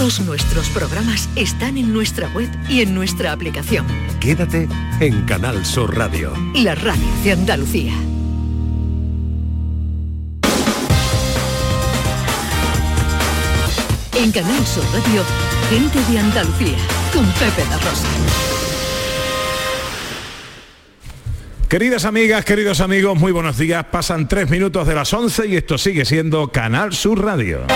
Todos nuestros programas están en nuestra web y en nuestra aplicación. Quédate en Canal Sur Radio. La radio de Andalucía. En Canal Sur Radio, gente de Andalucía, con Pepe la Rosa. Queridas amigas, queridos amigos, muy buenos días. Pasan tres minutos de las 11 y esto sigue siendo Canal Sur Radio.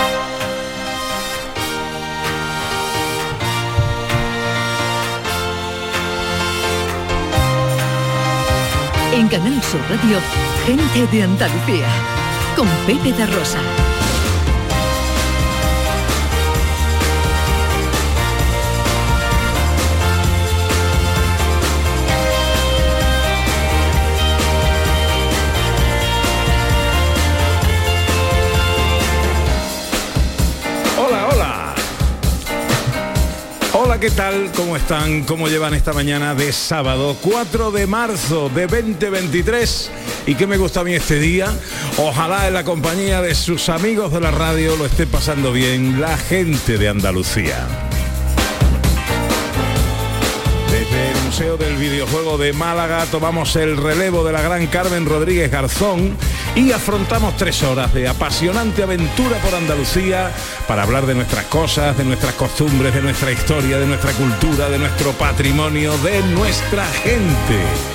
En Canal Sur Radio, gente de Andalucía, con Pepe de Rosa. ¿Qué tal? ¿Cómo están? ¿Cómo llevan esta mañana de sábado 4 de marzo de 2023? ¿Y qué me gusta a mí este día? Ojalá en la compañía de sus amigos de la radio lo esté pasando bien la gente de Andalucía. Del Videojuego de Málaga tomamos el relevo de la gran Carmen Rodríguez Garzón y afrontamos tres horas de apasionante aventura por Andalucía para hablar de nuestras cosas, de nuestras costumbres, de nuestra historia, de nuestra cultura, de nuestro patrimonio, de nuestra gente.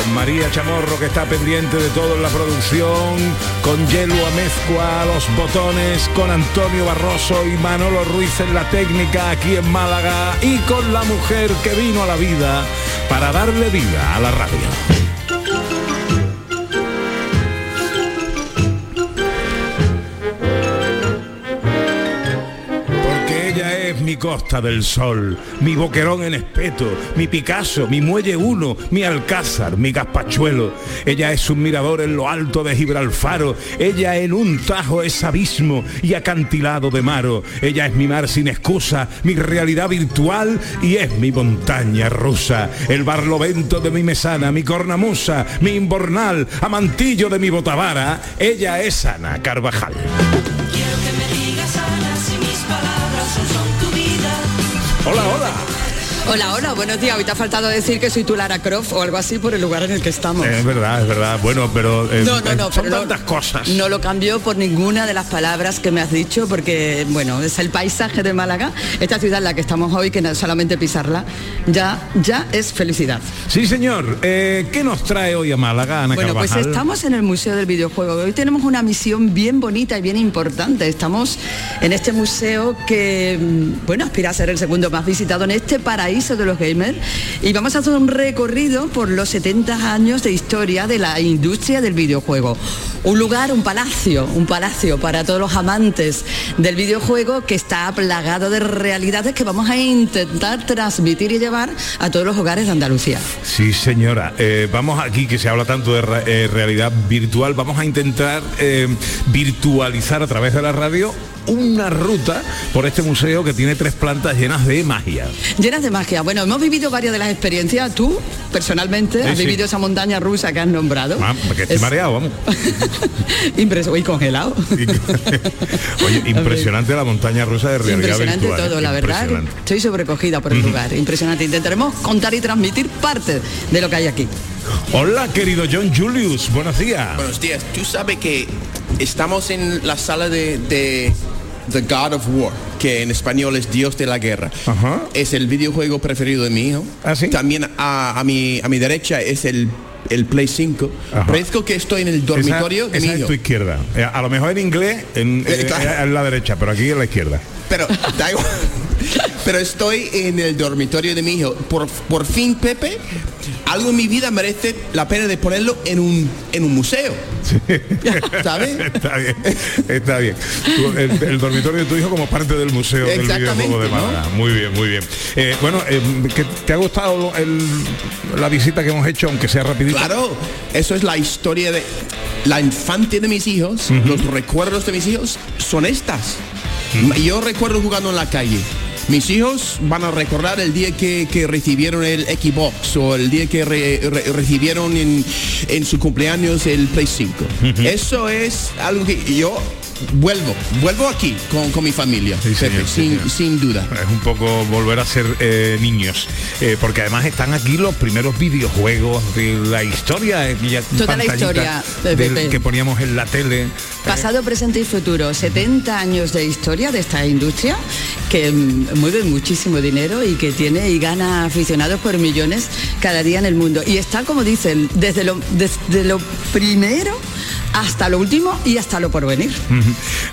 Con María Chamorro que está pendiente de todo en la producción, con Yelu Amezcua los botones, con Antonio Barroso y Manolo Ruiz en la técnica aquí en Málaga. Y con la mujer que vino a la vida para darle vida a la radio. Mi Costa del Sol, mi Boquerón en Espeto, mi Picasso, mi Muelle Uno, mi Alcázar, mi Gazpachuelo. Ella es un mirador en lo alto de Gibralfaro, ella en un tajo es abismo y acantilado de maro. Ella es mi mar sin excusa, mi realidad virtual y es mi montaña rusa. El barlovento de mi mesana, mi cornamusa, mi imbornal, amantillo de mi botavara. Ella es Ana Carvajal. Hola, hola. Hola, hola, buenos días. Hoy te ha faltado decir que soy tu Lara Croft o algo así por el lugar en el que estamos. Es verdad, es verdad. Bueno, pero eh, No, no, eh, no, son pero tantas cosas. No lo cambio por ninguna de las palabras que me has dicho, porque, bueno, es el paisaje de Málaga, esta ciudad en la que estamos hoy, que no solamente pisarla, ya, ya es felicidad. Sí, señor. Eh, ¿Qué nos trae hoy a Málaga, Ana Bueno, pues estamos en el Museo del Videojuego. Hoy tenemos una misión bien bonita y bien importante. Estamos en este museo que, mm, bueno, aspira a ser el segundo más visitado en este paraíso de los gamers. Y vamos a hacer un recorrido por los 70 años de historia de la industria del videojuego. Un lugar, un palacio, un palacio para todos los amantes del videojuego que está plagado de realidades que vamos a intentar transmitir y llevar a todos los hogares de Andalucía. Sí, señora. Eh, vamos aquí, que se habla tanto de eh, realidad virtual, vamos a intentar eh, virtualizar a través de la radio una ruta por este museo que tiene tres plantas llenas de magia. Llenas de magia. Bueno, hemos vivido varias de las experiencias. Tú, personalmente, Sí, has sí. vivido esa montaña rusa que has nombrado. Ah, que estoy Es mareado, vamos. Impresionante y congelado. Oye, impresionante la montaña rusa de realidad Impresionante virtual. todo, la verdad. Estoy sobrecogida por el lugar. Impresionante. Intentaremos contar y transmitir parte de lo que hay aquí. Hola, querido John Julius. Buenos días. Buenos días. Tú sabes que estamos en la sala de, de The God of War, que en español es Dios de la Guerra. Ajá. Es el videojuego preferido de mi hijo. ¿Ah, sí? También a, a mi, a mi derecha es el, el Play 5. Ajá. Parezco que estoy en el dormitorio esa, de mi es tu izquierda. Eh, A lo mejor en inglés en, Eh, eh, claro. en la derecha, pero aquí en la izquierda. Pero da igual. Pero estoy en el dormitorio de mi hijo. Por, por fin, Pepe, algo en mi vida merece la pena de ponerlo en un, en un museo. ¿Sabes? Está bien, está bien. El, el dormitorio de tu hijo como parte del museo del videojuego de ¿no? Málaga. Muy bien, muy bien. Eh, bueno, eh, ¿qué- ¿te ha gustado el- la visita que hemos hecho, aunque sea rapidita? Claro, eso es la historia de la infancia de mis hijos, los recuerdos de mis hijos son estas. Yo recuerdo jugando en la calle. Mis hijos van a recordar el día que, que recibieron el Xbox o el día que re- re- recibieron en, en su cumpleaños el Play 5. Eso es algo que yo vuelvo, vuelvo aquí con, con mi familia, Sí, Pepe, señor, sí, sin, señor. sin duda. Es un poco volver a ser eh, niños, eh, porque además están aquí los primeros videojuegos de la historia, eh, aquella Toda la historia, de Pepe. que poníamos en la tele. Pasado, presente y futuro, 70 años de historia de esta industria que mueve muchísimo dinero y que tiene y gana aficionados por millones cada día en el mundo. Y está, como dicen, desde lo, desde lo primero hasta lo último y hasta lo por venir.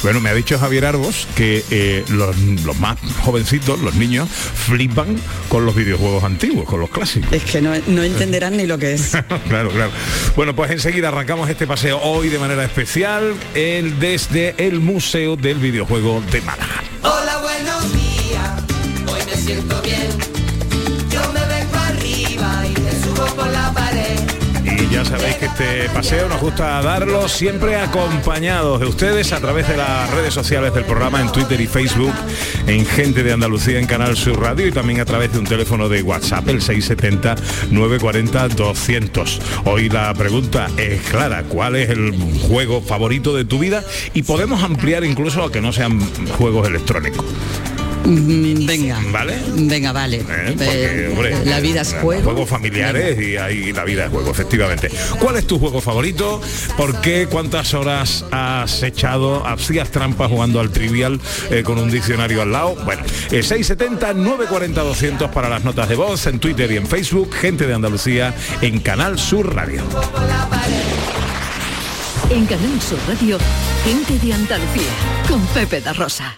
Bueno, me ha dicho Javier Arbos que eh, los, los más jovencitos, los niños, flipan con los videojuegos antiguos, con los clásicos. Es que no, no entenderán ni lo que es. claro, claro. Bueno, pues enseguida arrancamos este paseo hoy de manera especial el, desde el Museo del Videojuego de Málaga. Hola, buenos días, hoy me siento bien. Yo me vengo arriba ya sabéis que este paseo nos gusta darlo siempre acompañados de ustedes a través de las redes sociales del programa en Twitter y Facebook, en Gente de Andalucía en Canal Sur Radio y también a través de un teléfono de WhatsApp, el 670-940-200. Hoy la pregunta es clara, ¿cuál es el juego favorito de tu vida? Y podemos ampliar incluso a que no sean juegos electrónicos. Mm, Venga. ¿Vale? Venga, vale. ¿eh? Porque, Eh, hombre, la vida es eh, juego. Juegos familiares y ahí la vida es juego, efectivamente. ¿Cuál es tu juego favorito? ¿Por qué? ¿Cuántas horas has echado? ¿Hacías trampas jugando al trivial eh, con un diccionario al lado? Bueno, eh, 670-940-200 para las notas de voz en Twitter y en Facebook. Gente de Andalucía en Canal Sur Radio. En Canal Sur Radio, gente de Andalucía, con Pepe da Rosa.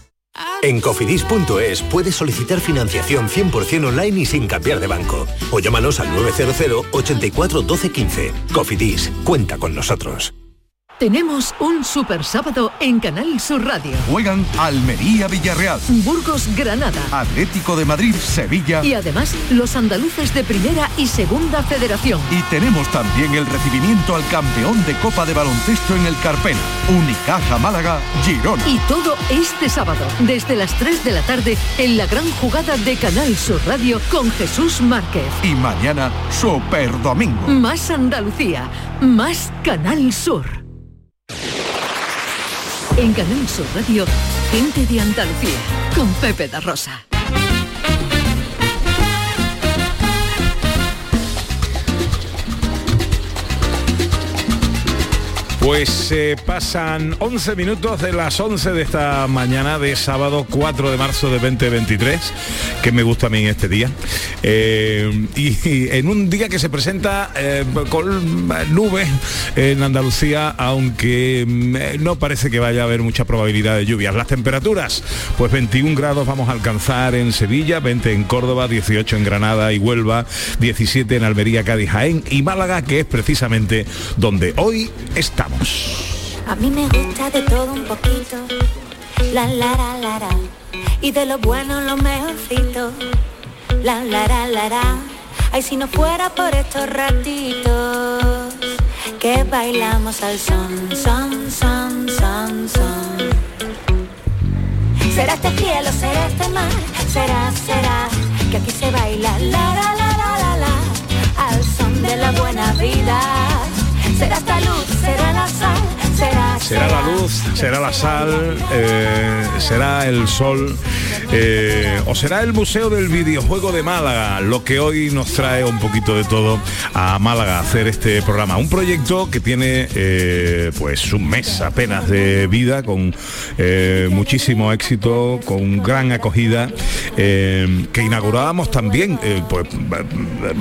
En cofidis.es puedes solicitar financiación 100% online y sin cambiar de banco. O llámanos al 900 84 12 15. Cofidis, cuenta con nosotros. Tenemos un super sábado en Canal Sur Radio. Juegan Almería Villarreal, Burgos Granada. Atlético de Madrid Sevilla Y además, los andaluces de Primera y Segunda Federación. y tenemos también el recibimiento al campeón de Copa de Baloncesto en el Carpena, Unicaja Málaga Girona. Y todo este sábado, desde las 3 de la tarde, en la gran jugada de Canal Sur Radio con Jesús Márquez. Y mañana Super Domingo. Más Andalucía, más Canal Sur. En Canal Sur Radio, gente de Andalucía, con Pepe da Rosa. Pues eh, pasan 11 minutos de las 11 de esta mañana de sábado 4 de marzo de 2023, que me gusta a mí este día. Eh, y, en un día que se presenta eh, con nubes en Andalucía, aunque mm, no parece que vaya a haber mucha probabilidad de lluvias. Las temperaturas, pues 21 grados vamos a alcanzar en Sevilla, 20 en Córdoba, 18 en Granada y Huelva, 17 en Almería, Cádiz, Jaén y Málaga, que es precisamente donde hoy estamos. A mí me gusta de todo un poquito, la la la la y de lo bueno lo mejorcito, la la la la la. Ay, si no fuera por estos ratitos que bailamos al son, son, son, son, son. Será este cielo, será este mar, será, será que aquí se baila la la la la la la al son de la buena vida. Será esta luz, será la sal, será, la luz, será la sal, eh, será el sol eh, o será el Museo del Videojuego de Málaga, lo que hoy nos trae un poquito de todo a Málaga a hacer este programa. Un proyecto que tiene eh, pues un mes apenas de vida, con muchísimo éxito, con gran acogida, que inaugurábamos también pues,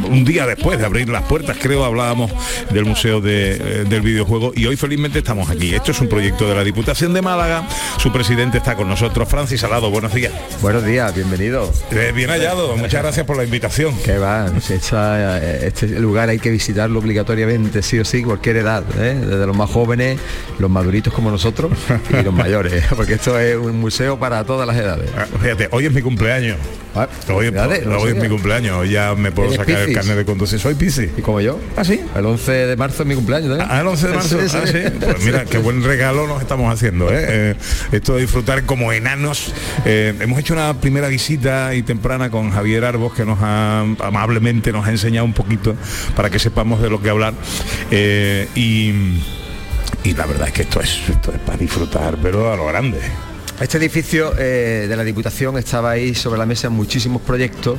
un día después de abrir las puertas, creo, hablábamos del Museo de, del Videojuego y hoy felizmente estamos aquí. Esto es un proyecto de la Diputación de Málaga. Su presidente está con nosotros, Francis Salado. Buenos días. Buenos días, bienvenido. Eh, bien hallado, muchas gracias por la invitación. Que va, eh, este lugar hay que visitarlo obligatoriamente, sí o sí, cualquier edad, ¿eh? desde los más jóvenes, los maduritos como nosotros y los mayores, porque esto es un museo para todas las edades. Ah, fíjate, hoy es mi cumpleaños. Ah, hoy, es mi cumpleaños, hoy ya me puedo sacar el carnet de conducir. Soy Piscis. ¿Y como yo? ¿Ah, sí? El 11 de marzo es mi cumpleaños. Ah, el 11 de marzo. Ah, sí. Pues mira, qué buen regalo nos estamos haciendo. ¿eh? Eh, esto de disfrutar como enanos. hemos hecho una primera visita y temprana con Javier Arbos, que nos ha amablemente nos ha enseñado un poquito para que sepamos de lo que hablar. y, y la verdad es que esto es, esto es para disfrutar, pero a lo grande. Este edificio eh, de la Diputación estaba ahí sobre la mesa en muchísimos proyectos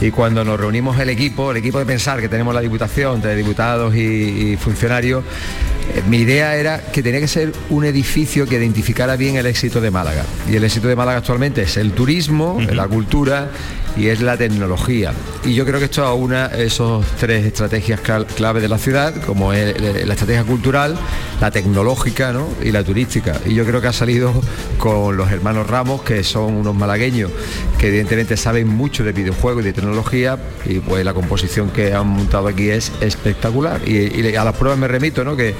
y cuando nos reunimos el equipo, el equipo de pensar que tenemos la Diputación, de diputados y, funcionarios, eh, mi idea era que tenía que ser un edificio que identificara bien el éxito de Málaga. Y el éxito de Málaga actualmente es el turismo, la cultura y es la tecnología. Y yo creo que esto una esos tres estrategias clave de la ciudad, como es la estrategia cultural, la tecnológica y la turística. Y yo creo que ha salido con los hermanos Ramos, que son unos malagueños que evidentemente saben mucho de videojuegos y de tecnología, y pues la composición que han montado aquí es espectacular. Y, a las pruebas me remito, ¿no? que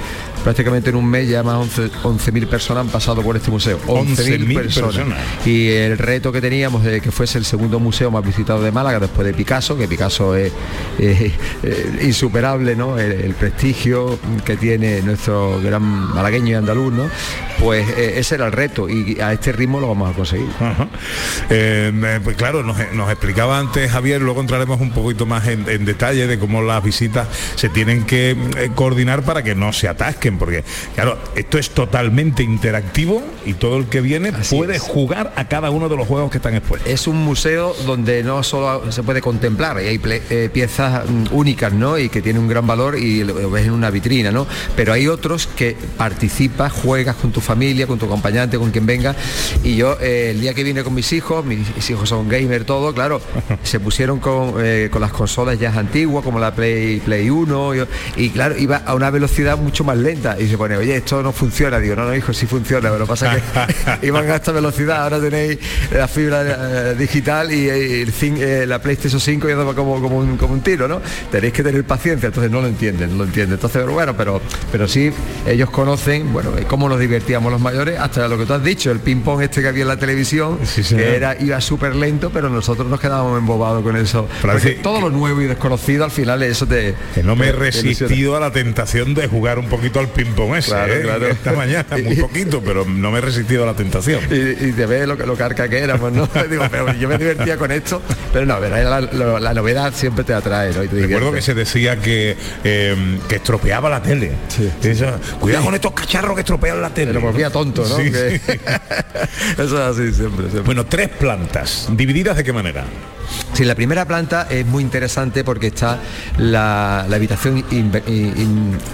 prácticamente en un mes ya más de 11.000 personas han pasado por este museo. 11.000 personas. Y el reto que teníamos de que fuese el segundo museo más visitado de Málaga después de Picasso, que Picasso es, insuperable, ¿no? El, prestigio que tiene nuestro gran malagueño y andaluz, ¿no? Pues eh, ese era el reto y a este ritmo lo vamos a conseguir. Eh, pues claro, nos, explicaba antes Javier, luego entraremos un poquito más en, detalle de cómo las visitas se tienen que eh, coordinar para que no se atasquen, porque claro, esto es totalmente interactivo y todo el que viene puede jugar a cada uno de los juegos que están expuestos. Es un museo donde no solo se puede contemplar, y hay eh, piezas mm, únicas, ¿no? Y que tienen un gran valor y lo ves en una vitrina, ¿no? Pero hay otros que participas, juegas con tu familia, con tu acompañante, con quien venga. Y yo, eh, el día que vine con mis hijos, mis, hijos son gamer, todo, claro, se pusieron eh, con, las consolas ya antiguas, como la Play, Play 1, y, claro, iba a una velocidad mucho más lenta. Y se pone, oye, esto no funciona. Digo, no, no, hijo, sí funciona, pero pasa que iban a esta velocidad, ahora tenéis la fibra digital y, y eh, la PlayStation 5 y como, como, un, como un tiro, ¿no? Tenéis que tener paciencia, entonces no lo entienden, no lo entienden. Entonces, bueno, pero, pero sí, ellos conocen, bueno, cómo nos divertíamos los mayores, hasta lo que tú has dicho, el ping-pong este que había en la televisión, que era, iba súper lento, pero nosotros nos quedábamos embobados con eso. todo lo nuevo y desconocido al final eso te... Que no me he resistido a la tentación de jugar un poquito al ping-pong ese, ¿eh? esta mañana, muy poquito, pero no me he resistido a la tentación. Y, te ves lo, lo carca que éramos, ¿no? Digo, pero yo me divertía con esto pero no, la, novedad siempre te atrae, ¿no? Recuerdo que se decía que, eh, que estropeaba la tele. Cuidado con estos cacharros que estropean la tele. Lo volvía tonto, ¿no? Eso es así siempre, Bueno, tres plantas. ¿Divididas de qué manera? Sí, la primera planta es muy interesante porque está la, habitación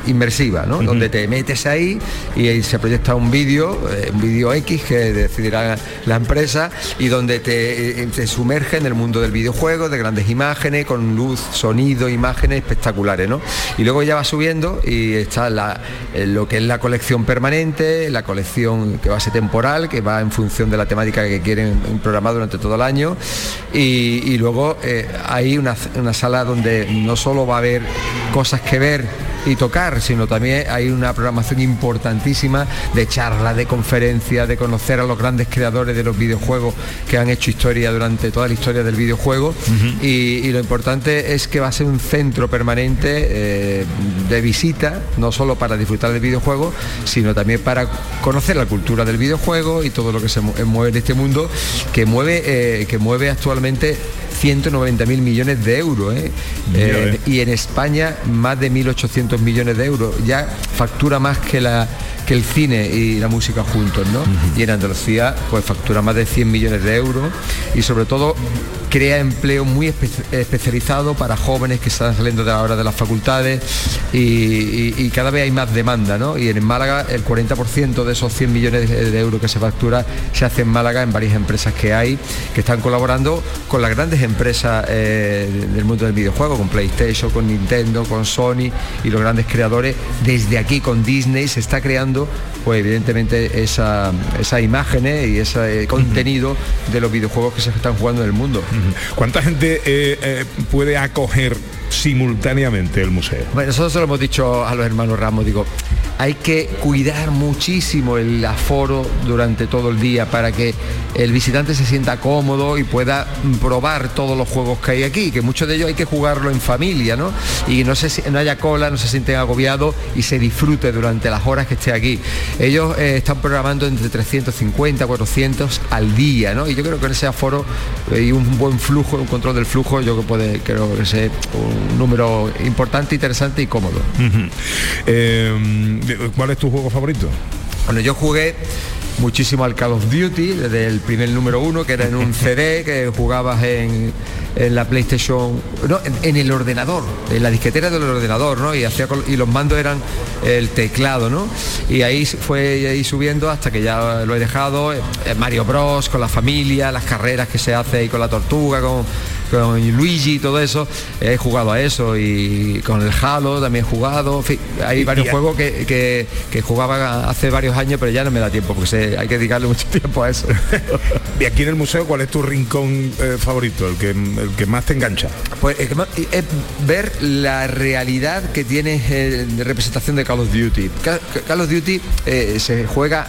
inmersiva, ¿no? Donde te metes ahí y ahí se proyecta un vídeo, eh, un vídeo X que decidirá la empresa y donde te, eh, te, sumerge en el mundo del videojuego, de grandes imágenes, con luz, sonido, imágenes espectaculares, ¿no? Y luego ya va subiendo y está la, eh, lo que es la colección permanente, la colección que va a ser temporal, que va en función de la temática que quieren programar durante todo el año y, y luego eh, hay una, una sala donde no solo va a haber cosas que ver y tocar, sino también hay una programación importantísima de charlas, de conferencias, de conocer a los grandes creadores de los videojuegos que han hecho historia durante toda la historia del videojuego. y, lo importante es que va a ser un centro permanente eh, de visita, no solo para disfrutar del videojuego, sino también para conocer la cultura del videojuego y todo lo que se mueve en este mundo, que mueve, eh, que mueve actualmente 190 mil millones de euros ¿eh? Eh, y en España más de 1.800 millones de euros. Ya factura más que la que el cine y la música juntos, ¿no? Y en Andalucía pues factura más de 100 millones de euros y sobre todo crea empleo muy espe- especializado para jóvenes que están saliendo de ahora de las facultades y, y- y cada vez hay más demanda, ¿no? Y en Málaga el 40% de esos 100 millones de, euros que se factura se hace en Málaga en varias empresas que hay que están colaborando con las grandes empresas eh, del mundo del videojuego, con PlayStation, con Nintendo, con Sony y los grandes creadores. Desde aquí con Disney se está creando, pues evidentemente esa, esas imágenes y ese eh, contenido de los videojuegos que se están jugando en el mundo. ¿Cuánta gente eh, eh, puede acoger simultáneamente el museo? Bueno, nosotros se lo hemos dicho a los hermanos Ramos, digo, hay que cuidar muchísimo el aforo durante todo el día para que el visitante se sienta cómodo y pueda probar todos los juegos que hay aquí, que muchos de ellos hay que jugarlo en familia, ¿no? Y no, se, no haya cola, no se sienten agobiados y se disfrute durante las horas que esté aquí. Ellos eh, están programando entre 350, 400 al día, ¿no? Y yo creo que en ese aforo eh, y un buen flujo, un control del flujo, yo que puede, creo que sea un número importante, interesante y cómodo. Eh, ¿Cuál es tu juego favorito? Bueno, yo jugué muchísimo al Call of Duty, desde el primer número uno, que era en un CD, que jugabas en, en la PlayStation, no, en, en el ordenador, en la disquetera del ordenador, ¿no? Y, hacía, y los mandos eran el teclado, ¿no? Y ahí fue ahí subiendo hasta que ya lo he dejado, eh, Mario Bros, con la familia, las carreras que se hace ahí con la tortuga, con, con Luigi y todo eso, he jugado a eso y con el Halo también he jugado, en fin, hay Y- varios y- juegos que, que, que jugaba hace varios años, pero ya no me da tiempo, porque se- hay que dedicarle mucho tiempo a eso. Y aquí en el museo, ¿cuál es tu rincón eh, favorito? El que, el que más te engancha. Pues es, ver la realidad que tiene eh, de representación de Call of Duty. Ca- ca- Call of Duty eh, se juega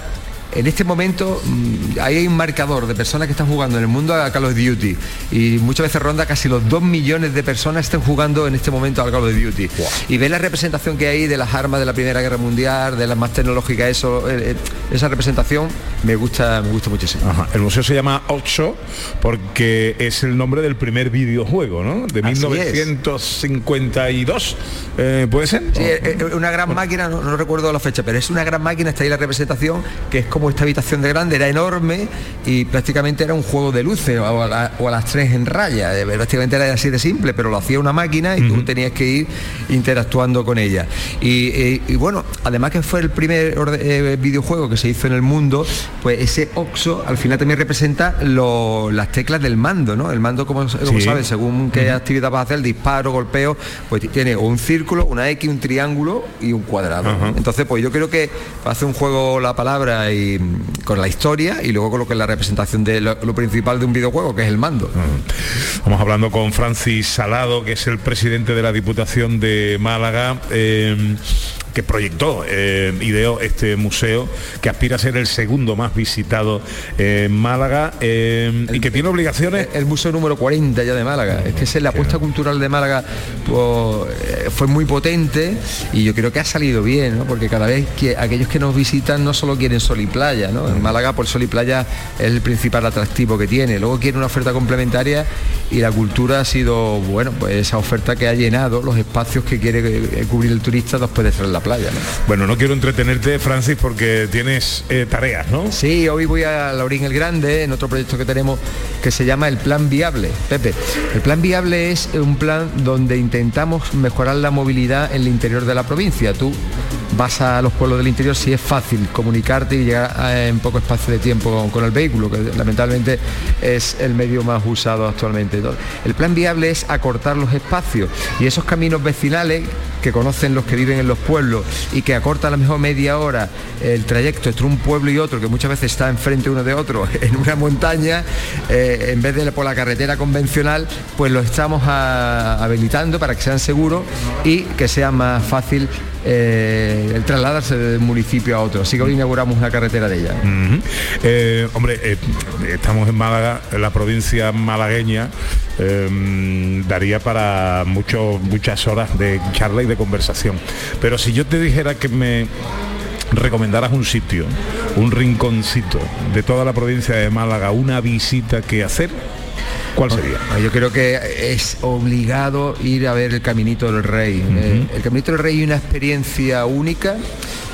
en este momento mm, ahí hay un marcador de personas que están jugando en el mundo a Call of Duty y muchas veces ronda casi los 2 millones de personas están jugando en este momento al Call of Duty y ve la representación que hay de las armas de la Primera Guerra Mundial, de las más tecnológicas, eso, eh, eh, esa representación me gusta, me gusta muchísimo. Ajá. El museo se llama 8 porque es el nombre del primer videojuego, ¿no? De Así es. 1952. Eh, ¿Puede ser? Sí, es una gran máquina, no, no recuerdo la fecha, pero es una gran máquina, está ahí la representación, que es como esta habitación de grande, era enorme y prácticamente era un juego de luces o a, la- o a las tres en raya. Eh, Prácticamente era así de simple, pero lo hacía una máquina y tú tenías que ir interactuando con ella. Y, eh, y bueno, además que fue el primer orde- eh, videojuego que se hizo en el mundo, pues ese OXO al final también representa lo- las teclas del mando, ¿no? El mando, como, como Sí. sabes, según qué actividad vas a hacer, el disparo, golpeo, pues tiene un círculo, una X, un triángulo y un cuadrado. Entonces, pues yo creo que hace un juego la palabra y con la historia y luego con lo que es la representación de lo, principal de un videojuego, que es el mando. Estamos hablando con Francis Salado, que es el presidente de la Diputación de Málaga. eh, que proyectó, eh, ideó este museo, que aspira a ser el segundo más visitado en Málaga eh, y que tiene obligaciones. El museo número 40 ya de Málaga. Es que ese- la apuesta cultural de Málaga pues, eh, fue muy potente y yo creo que ha salido bien, ¿no? porque cada vez que aquellos que nos visitan no solo quieren sol y playa, ¿no? En Málaga por sol y playa es el principal atractivo que tiene. Luego quiere una oferta complementaria y la cultura ha sido, bueno, pues esa oferta que ha llenado los espacios que quiere eh, cubrir el turista después de en la playa. ¿no? Bueno, no quiero entretenerte, Francis, porque tienes eh, tareas, ¿no? Sí, hoy voy a Laurín el Grande, en otro proyecto que tenemos que se llama el Plan Viable. Pepe, el Plan Viable es un plan donde intentamos mejorar la movilidad en el interior de la provincia. Tú vas a los pueblos del interior si es fácil comunicarte y llegar a- en poco espacio de tiempo con, el vehículo, que lamentablemente es el medio más usado actualmente. El plan viable es acortar los espacios y esos caminos vecinales que conocen los que viven en los pueblos y que acortan a lo mejor media hora el trayecto entre un pueblo y otro, que muchas veces está enfrente uno de otro en una montaña, eh, en vez de por la carretera convencional, pues lo estamos habilitando para que sean seguros y que sea más fácil eh, el trasladarse de un municipio a otro. Así que hoy inauguramos una carretera de ella. Eh, hombre, eh, estamos en Málaga, en la provincia malagueña, eh, daría para mucho, muchas horas de charla y de conversación. Pero si yo te dijera que me recomendaras un sitio, un rinconcito de toda la provincia de Málaga, una visita que hacer, ¿cuál sería? Ah, Yo creo que es obligado ir a ver el Caminito del Rey. Eh, el Caminito del Rey es una experiencia única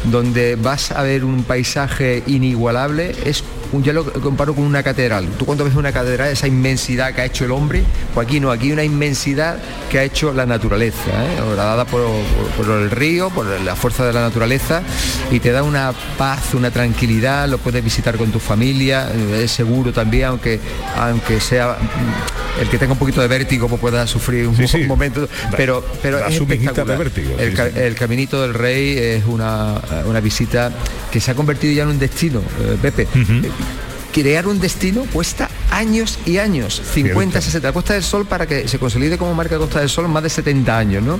donde vas a ver un paisaje inigualable. Es yo lo comparo con una catedral. Tú cuando ves una catedral, esa inmensidad que ha hecho el hombre, pues aquí no, aquí una inmensidad que ha hecho la naturaleza, ¿eh? dada por, por- el río, por la fuerza de la naturaleza, y te da una paz, una tranquilidad, lo puedes visitar con tu familia, eh, es seguro también, aunque, aunque sea el que tenga un poquito de vértigo pues pueda sufrir un, momento, pero, pero Da es su mijita espectacular. de vértigo, El ca- Caminito del Rey es una, una visita que se ha convertido ya en un destino, eh, Pepe. Eh, Crear un destino cuesta años y años, 50, 60. La Costa del Sol para que se consolide como marca Costa del Sol más de 70 años, ¿no?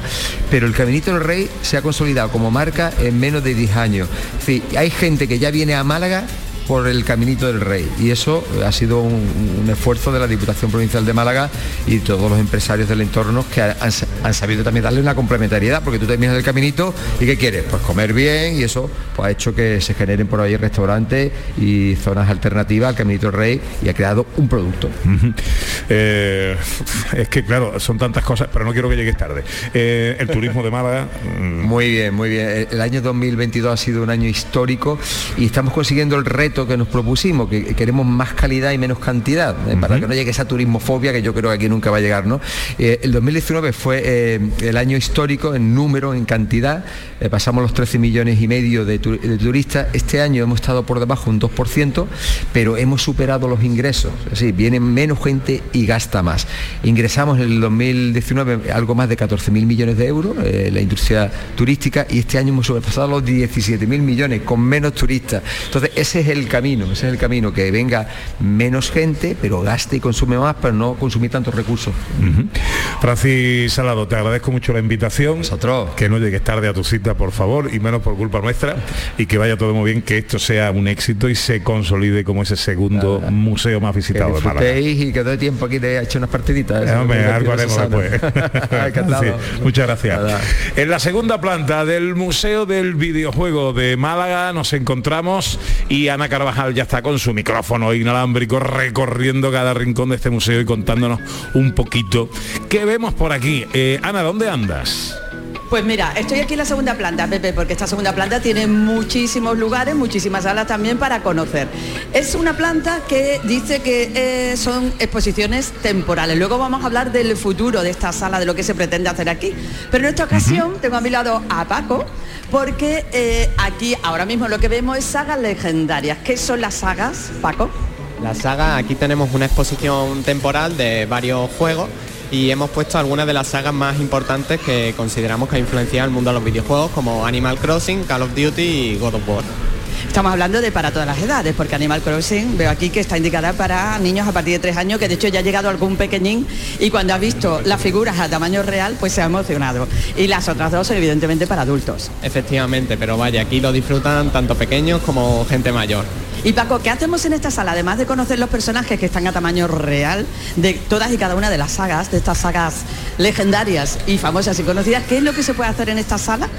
Pero el Caminito del Rey se ha consolidado como marca en menos de 10 años. Es decir, hay gente que ya viene a Málaga por el Caminito del Rey y eso ha sido un, un esfuerzo de la Diputación Provincial de Málaga y todos los empresarios del entorno que han, han sabido también darle una complementariedad porque tú terminas el caminito y ¿qué quieres? Pues comer bien y eso pues, ha hecho que se generen por ahí restaurantes y zonas alternativas al Caminito del Rey y ha creado un producto. Eh, es que claro, son tantas cosas, pero no quiero que llegues tarde. Eh, el turismo de Málaga. mm, Muy bien, muy bien. El- El año 2022 ha sido un año histórico y estamos consiguiendo el reto que nos propusimos, que queremos más calidad y menos cantidad, eh, para que no llegue esa turismofobia que yo creo que aquí nunca va a llegar. ¿no? Eh, el 2019 fue eh, el año histórico en número, en cantidad. Pasamos los 13 millones y medio de, tu- de turistas. Este año hemos estado por debajo un 2%, pero hemos superado los ingresos. Es decir, viene menos gente y gasta más. Ingresamos en el 2019 algo más de 14.000 millones de euros, la industria turística, y este año hemos sobrepasado los 17.000 millones con menos turistas. Entonces, ese es el camino, ese es el camino, que venga menos gente, pero gaste y consume más, pero no consumir tantos recursos. Francis Salado, te agradezco mucho la invitación. Que no llegues tarde a tu cita, por favor, y menos por culpa nuestra, y que vaya todo muy bien, que esto sea un éxito y se consolide como ese segundo museo más Que visitado de Málaga. disfrutéis y que doy tiempo aquí de echar unas partiditas. Eh, hombre, Muy algo haremos después. Sí, muchas gracias. En la segunda planta del Museo del Videojuego de Málaga nos encontramos y Ana Carvajal ya está con su micrófono inalámbrico recorriendo cada rincón de este museo y contándonos un poquito qué vemos por aquí. Eh, Ana, ¿dónde andas? Pues mira, estoy aquí en la segunda planta, Pepe, porque esta segunda planta tiene muchísimos lugares, muchísimas salas también para conocer. Es una planta que dice que eh, son exposiciones temporales. Luego vamos a hablar del futuro de esta sala, de lo que se pretende hacer aquí. Pero en esta ocasión tengo a mi lado a Paco, porque eh, aquí ahora mismo lo que vemos es sagas legendarias. ¿Qué son las sagas, Paco? La saga, aquí tenemos una exposición temporal de varios juegos y hemos puesto algunas de las sagas más importantes que consideramos que ha influenciado el mundo de los videojuegos como Animal Crossing, Call of Duty y God of War. Estamos hablando de para todas las edades, porque Animal Crossing veo aquí que está indicada para niños a partir de tres años, que de hecho ya ha llegado algún pequeñín y cuando ha visto las figuras a tamaño real, pues se ha emocionado. Y las otras dos, evidentemente, para adultos. Efectivamente, pero vaya, aquí lo disfrutan tanto pequeños como gente mayor. Y Paco, ¿qué hacemos en esta sala? Además de conocer los personajes que están a tamaño real de todas y cada una de las sagas, de estas sagas legendarias y famosas y conocidas, ¿qué es lo que se puede hacer en esta sala?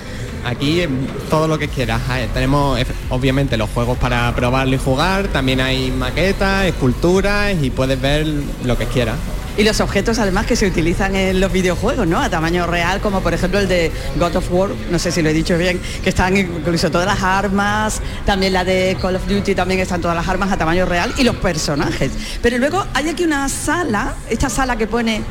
Aquí eh, todo lo que quieras. Eh, Tenemos eh, obviamente los juegos para probarlo y jugar, también hay maquetas, esculturas y puedes ver lo que quieras. Y los objetos además que se utilizan en los videojuegos, ¿no? A tamaño real, como por ejemplo el de God of War, no sé si lo he dicho bien, que están incluso todas las armas, también la de Call of Duty también están todas las armas a tamaño real y los personajes. Pero luego hay aquí una sala, esta sala que pone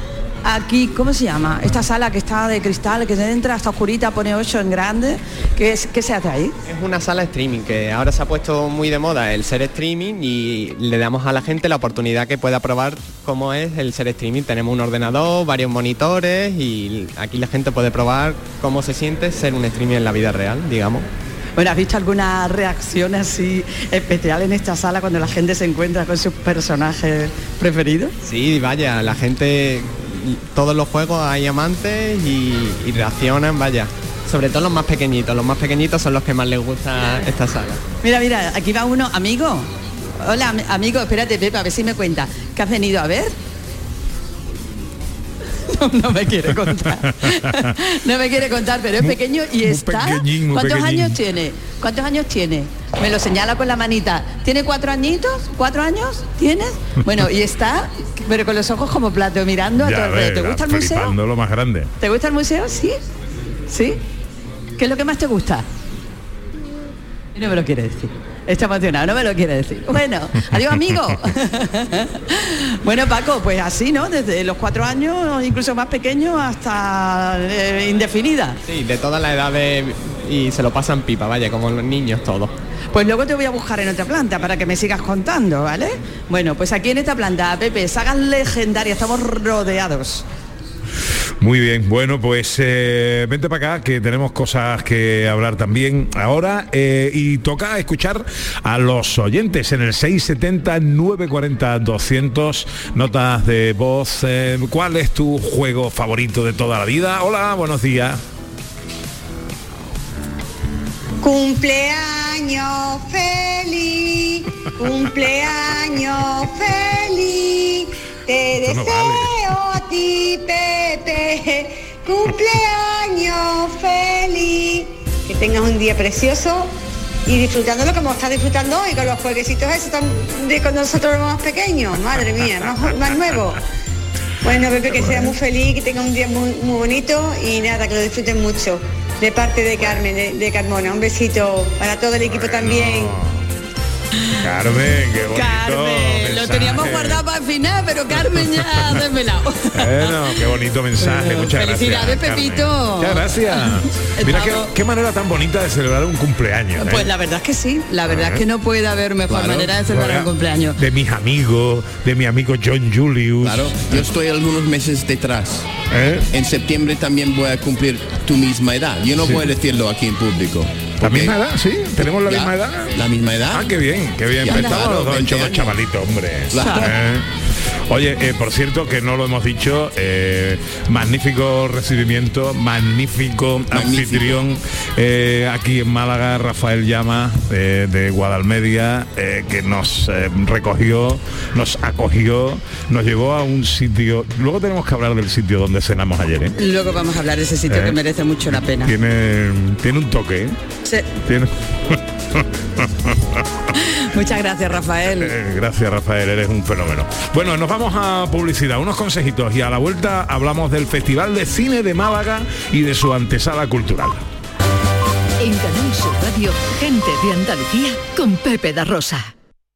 aquí, ¿cómo se llama? Esta sala que está de cristal, que se entra hasta oscurita, pone 8 en grande, ¿qué, es, ¿qué se hace ahí? Es una sala streaming que ahora se ha puesto muy de moda el ser streaming y le damos a la gente la oportunidad que pueda probar cómo es el ser streaming. Tenemos un ordenador, varios monitores y aquí la gente puede probar cómo se siente ser un streaming en la vida real, digamos. Bueno, ¿has visto alguna reacción así especial en esta sala cuando la gente se encuentra con sus personajes preferidos? Sí, vaya, la gente, todos los juegos hay amantes y, y reaccionan, vaya. Sobre todo los más pequeñitos, los más pequeñitos son los que más les gusta esta sala. Mira, mira, aquí va uno, amigo. Hola, am- amigo, espérate, Pepa, a ver si me cuenta. ¿Qué has venido a ver? No, no me quiere contar. no me quiere contar, pero es pequeño y está. pequeñín, muy ¿Cuántos pequeñín. años tiene? ¿Cuántos años tiene? Me lo señala con la manita. ¿Tiene cuatro añitos? ¿Cuatro años? ¿Tienes? Bueno, y está, pero con los ojos como plato, mirando a todo ¿Te gusta el museo? lo más grande. ¿Te gusta el museo? Sí. ¿Sí? ¿Qué es lo que más te gusta? Y no me lo quiere decir. Está emocionado, no me lo quiere decir. Bueno, adiós amigo. bueno, Paco, pues así, ¿no? Desde los cuatro años, incluso más pequeños, hasta eh, indefinida. Sí, de todas las edades y se lo pasan pipa, vaya, como los niños todos. Pues luego te voy a buscar en otra planta para que me sigas contando, ¿vale? Bueno, pues aquí en esta planta, Pepe, sagas legendarias, estamos rodeados. Muy bien, bueno, pues eh, vente para acá que tenemos cosas que hablar también ahora eh, y toca escuchar a los oyentes en el 670-940-200 notas de voz. Eh, ¿Cuál es tu juego favorito de toda la vida? Hola, buenos días. Cumpleaños feliz, cumpleaños feliz. Te no ti, Pepe, cumpleaños feliz. Que tengas un día precioso y disfrutándolo como estás disfrutando hoy con los jueguecitos esos tan- de con nosotros los más pequeños. Madre mía, más, más nuevo. Bueno, Pepe, que sea muy feliz, que tenga un día muy, muy bonito y nada, que lo disfruten mucho. De parte de Carmen, de, de Carmona. Un besito para todo el equipo también. Carmen, qué bonito. Carmen, lo teníamos guardado para el final, pero Carmen ya ha desvelado. Bueno, qué bonito mensaje, muchas Felicidades, gracias. Carmen. Pepito. Muchas gracias. Mira qué, qué manera tan bonita de celebrar un cumpleaños. ¿eh? Pues la verdad es que sí, la verdad es que no puede haber mejor Claro. manera de celebrar un cumpleaños. De mis amigos, de mi amigo John Julius. Claro, yo estoy algunos meses detrás. ¿Eh? En septiembre también voy a cumplir tu misma edad. Yo no Sí. voy a decirlo aquí en público. ¿La misma edad? ¿Sí? ¿Tenemos la Ya, misma edad? La misma edad. Ah, qué bien, qué bien. Ya, claro, los dos 20 hechos unos años. chavalitos, hombre. Claro. Eh. Oye, eh, por cierto, que no lo hemos dicho, eh, magnífico recibimiento, magnífico, anfitrión eh, aquí en Málaga, Rafael Llama, eh, de Guadalmedia, eh, que nos eh, recogió, nos acogió, nos llevó a un sitio. Luego tenemos que hablar del sitio donde cenamos ayer. ¿eh? Luego vamos a hablar de ese sitio Eh. que merece mucho la pena. Tiene, tiene un toque. ¿eh? Sí. Tiene... Muchas gracias, Rafael. Eh, Gracias Rafael, eres un fenómeno. Bueno, nos vamos a publicidad, unos consejitos y a la vuelta hablamos del Festival de Cine de Málaga y de su antesala cultural. En Canal Sur Radio, gente de Andalucía con Pepe da Rosa.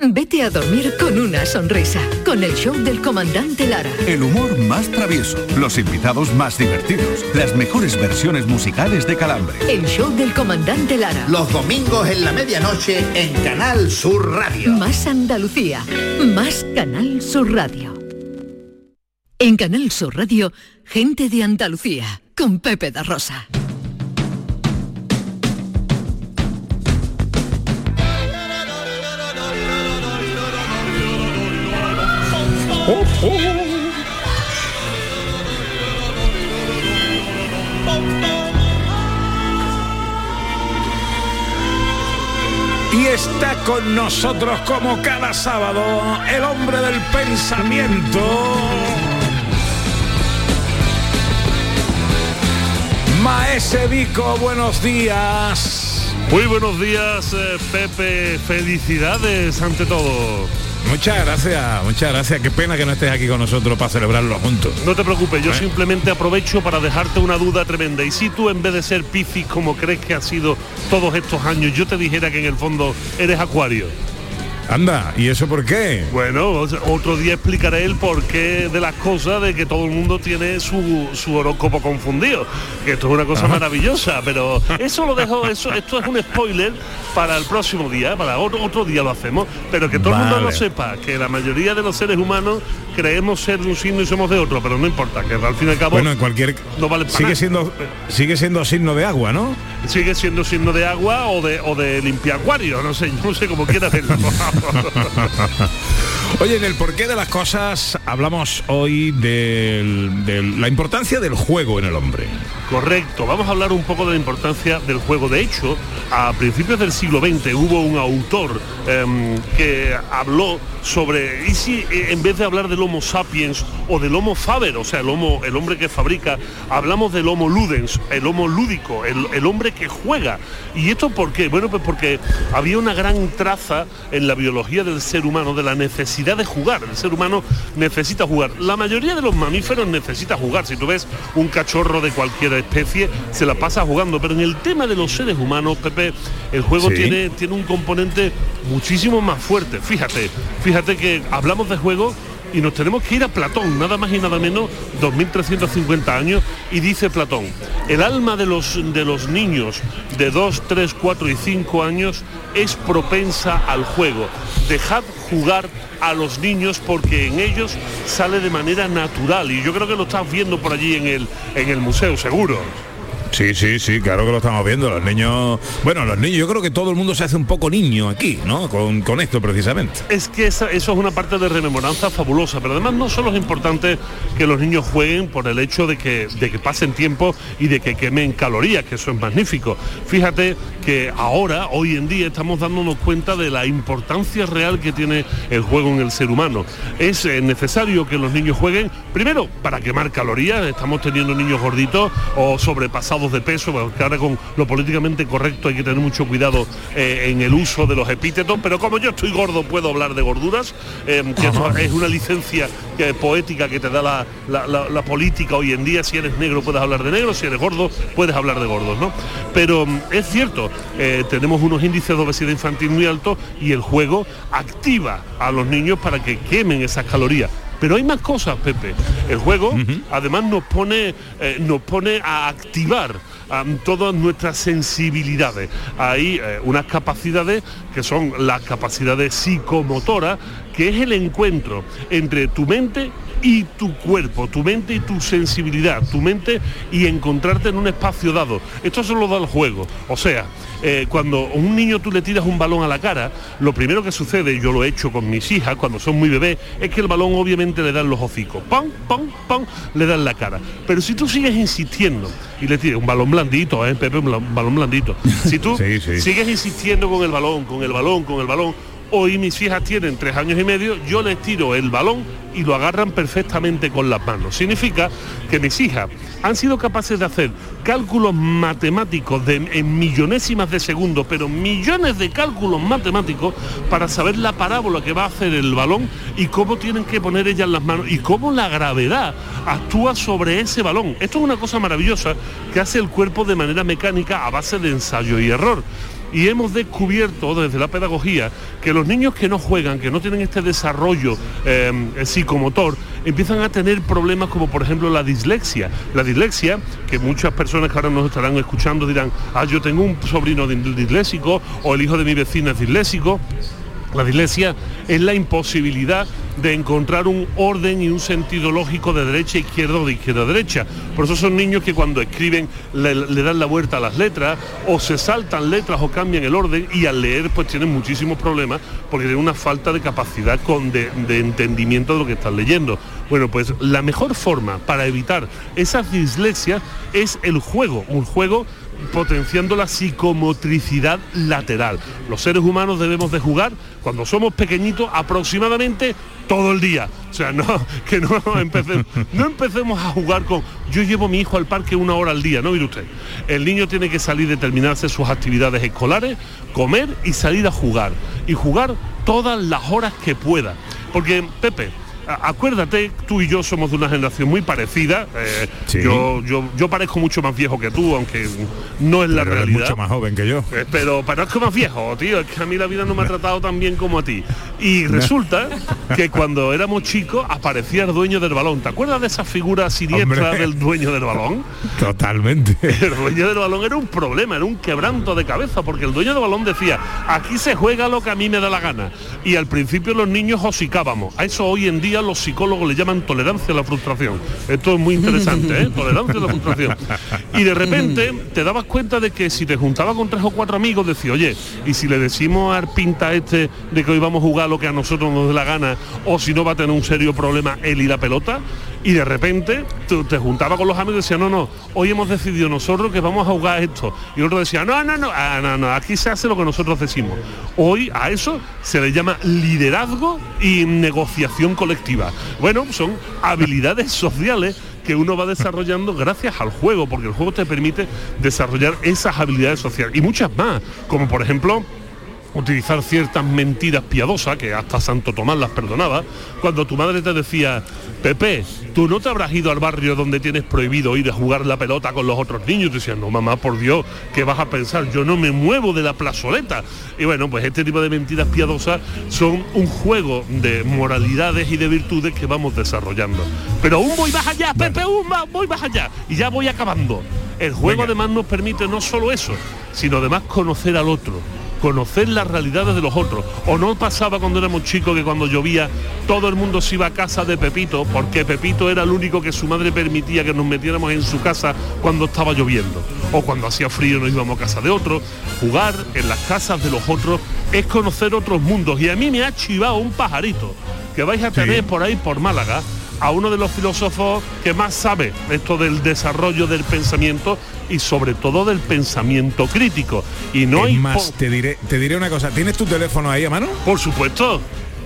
Vete a dormir con una sonrisa, con el show del comandante Lara. El humor más travieso, los invitados más divertidos, las mejores versiones musicales de Calambre. El show del comandante Lara. Los domingos en la medianoche en Canal Sur Radio. Más Andalucía, más Canal Sur Radio. En Canal Sur Radio, gente de Andalucía, con Pepe da Rosa. Y está con nosotros como cada sábado el hombre del pensamiento. Maese Vico, buenos días. Muy buenos días, eh, Pepe. Felicidades ante todo. Muchas gracias, muchas gracias. Qué pena que no estés aquí con nosotros para celebrarlo juntos. No te preocupes, yo ¿Eh? simplemente aprovecho para dejarte una duda tremenda. Y si tú en vez de ser Piscis como crees que ha sido todos estos años, yo te dijera que en el fondo eres Acuario. Anda, ¿y eso por qué? Bueno, otro día explicaré el porqué de las cosas de que todo el mundo tiene su, su horóscopo confundido. Que esto es una cosa Ajá. maravillosa, pero eso lo dejo, eso, esto es un spoiler para el próximo día, para otro, otro día lo hacemos, pero que todo el mundo lo sepa, que la mayoría de los seres humanos creemos ser de un signo y somos de otro, pero no importa, que al fin y al cabo Bueno, en cualquier no vale sigue nada. siendo sigue siendo signo de agua, ¿no? sigue siendo signo de agua o de o de limpiacuario, no sé, no sé cómo quieras verlo. Oye, en el porqué de las cosas hablamos hoy de la importancia del juego en el hombre. Correcto, vamos a hablar un poco de la importancia del juego. De hecho, a principios del siglo XX hubo un autor em, que habló sobre, ¿y si eh, en vez de hablar del Homo sapiens o del Homo faber, o sea, el, homo, el hombre que fabrica, hablamos del Homo ludens, el Homo lúdico, el, el hombre que juega? ¿Y esto por qué? Bueno, pues porque había una gran traza en la biología del ser humano de la necesidad de jugar. El ser humano necesita jugar. La mayoría de los mamíferos necesita jugar. Si tú ves un cachorro de cualquier especie, se la pasa jugando. Pero en el tema de los seres humanos, Pepe, el juego Sí. tiene, tiene un componente muchísimo más fuerte. Fíjate, fíjate que hablamos de juego y nos tenemos que ir a Platón, nada más y nada menos 2350 años, y dice Platón, el alma de los, de los niños de 2, 3, 4 y 5 años es propensa al juego. Dejad jugar a los niños porque en ellos sale de manera natural y yo creo que lo estás viendo por allí en el, en el museo, seguro. Sí, sí, sí, claro que lo estamos viendo. Los niños, bueno, los niños, yo creo que todo el mundo se hace un poco niño aquí, ¿no? Con, con esto precisamente. Es que esa- eso es una parte de rememoranza fabulosa, pero además no solo es importante que los niños jueguen por el hecho de que, de que pasen tiempo y de que quemen calorías, que eso es magnífico. Fíjate que ahora, hoy en día, estamos dándonos cuenta de la importancia real que tiene el juego en el ser humano. Es eh, necesario que los niños jueguen, primero, para quemar calorías, estamos teniendo niños gorditos o sobrepasados de peso, porque ahora con lo políticamente correcto hay que tener mucho cuidado eh, en el uso de los epítetos, pero como yo estoy gordo puedo hablar de gorduras, eh, que eso es una licencia poética que te da la, la- la- la política hoy en día, si eres negro puedes hablar de negro, si eres gordo puedes hablar de gordos, ¿no? Pero mm, es cierto, eh, tenemos unos índices de obesidad infantil muy altos y el juego activa a los niños para que quemen esas calorías. Pero hay más cosas, Pepe. El juego además nos pone, eh, nos pone a activar am, todas nuestras sensibilidades. Hay eh, unas capacidades que son las capacidades psicomotoras, que es el encuentro entre tu mente y tu cuerpo, tu mente y tu sensibilidad, tu mente y encontrarte en un espacio dado. Esto se lo da el juego. O sea, eh, cuando a un niño tú le tiras un balón a la cara, lo primero que sucede, yo lo he hecho con mis hijas cuando son muy bebés, es que el balón obviamente le dan los hocicos. ¡Pam, pam, pam! Le dan la cara. Pero si tú sigues insistiendo y le tiras un balón blandito, ¿eh, Pepe? Un balón blandito. Si tú Sí, sí. sigues insistiendo con el balón, con el balón, con el balón, Hoy mis hijas tienen tres años y medio, yo les tiro el balón y lo agarran perfectamente con las manos. Significa que mis hijas han sido capaces de hacer cálculos matemáticos de, en millonésimas de segundos, pero millones de cálculos matemáticos para saber la parábola que va a hacer el balón y cómo tienen que poner ellas las manos y cómo la gravedad actúa sobre ese balón. Esto es una cosa maravillosa que hace el cuerpo de manera mecánica a base de ensayo y error. Y hemos descubierto desde la pedagogía que los niños que no juegan, que no tienen este desarrollo eh, psicomotor, empiezan a tener problemas como por ejemplo la dislexia. La dislexia, que muchas personas que ahora nos estarán escuchando dirán, ah, yo tengo un sobrino di- disléxico o el hijo de mi vecina es disléxico. La dislexia es la imposibilidad de encontrar un orden y un sentido lógico de derecha a izquierda o de izquierda a derecha. Por eso son niños que cuando escriben le, dan la vuelta a las letras o se saltan letras o cambian el orden y al leer pues tienen muchísimos problemas porque tienen una falta de capacidad con de, de entendimiento de lo que están leyendo. Bueno, pues la mejor forma para evitar esas dislexias es el juego, un juego potenciando la psicomotricidad lateral. Los seres humanos debemos de jugar cuando somos pequeñitos aproximadamente todo el día. O sea, no, que no empecemos, no empecemos a jugar con. Yo llevo mi hijo al parque una hora al día, ¿no? Mire usted. El niño tiene que salir de terminarse sus actividades escolares, comer y salir a jugar. Y jugar todas las horas que pueda. Porque, Pepe, acuérdate, tú y yo somos de una generación muy parecida. eh, Sí. yo, yo, yo parezco mucho más viejo que tú, aunque no es la Pero eres realidad. mucho más joven que yo. Eh, Pero parezco más viejo, tío. Es que a mí la vida no me ha tratado tan bien como a ti. Y resulta que cuando éramos chicos aparecía el dueño del balón. ¿Te acuerdas de esa figura siniestra Hombre. del dueño del balón? Totalmente. El dueño del balón era un problema, era un quebranto de cabeza, porque el dueño del balón decía, aquí se juega lo que a mí me da la gana. Y al principio los niños hocicábamos. A eso hoy en día los psicólogos le llaman tolerancia a la frustración. Esto es muy interesante, ¿eh? Tolerancia a la frustración. Y de repente te dabas cuenta de que si te juntabas con tres o cuatro amigos, decía, oye, y si le decimos al pinta este de que hoy vamos a jugar lo que a nosotros nos dé la gana, o si no va a tener un serio problema él y la pelota, Y de repente tú te juntaba con los amigos y decías, no, no, hoy hemos decidido nosotros que vamos a jugar esto. Y otro decía, no, no, no, ah, no, no, aquí se hace lo que nosotros decimos. Hoy a eso se le llama liderazgo y negociación colectiva. Bueno, son habilidades sociales que uno va desarrollando gracias al juego, porque el juego te permite desarrollar esas habilidades sociales y muchas más, como por ejemplo utilizar ciertas mentiras piadosas, que hasta Santo Tomás las perdonaba, cuando tu madre te decía, Pepe, tú no te habrás ido al barrio donde tienes prohibido ir a jugar la pelota con los otros niños, y te decían, no mamá, por Dios, ¿qué vas a pensar? Yo no me muevo de la plazoleta. Y bueno, pues este tipo de mentiras piadosas son un juego de moralidades y de virtudes que vamos desarrollando. Pero aún voy más allá, Pepe, aún más, voy más allá. Y ya voy acabando. El juego además nos permite no solo eso, sino además conocer al otro conocer las realidades de los otros. O no pasaba cuando éramos chicos que cuando llovía todo el mundo se iba a casa de Pepito, porque Pepito era el único que su madre permitía que nos metiéramos en su casa cuando estaba lloviendo. O cuando hacía frío nos íbamos a casa de otro. Jugar en las casas de los otros es conocer otros mundos. Y a mí me ha chivado un pajarito que vais a tener por ahí por Málaga a uno de los filósofos que más sabe esto del desarrollo del pensamiento y sobre todo del pensamiento crítico. Y no Es hay más, te diré, te diré una cosa. ¿Tienes tu teléfono ahí a mano? Por supuesto.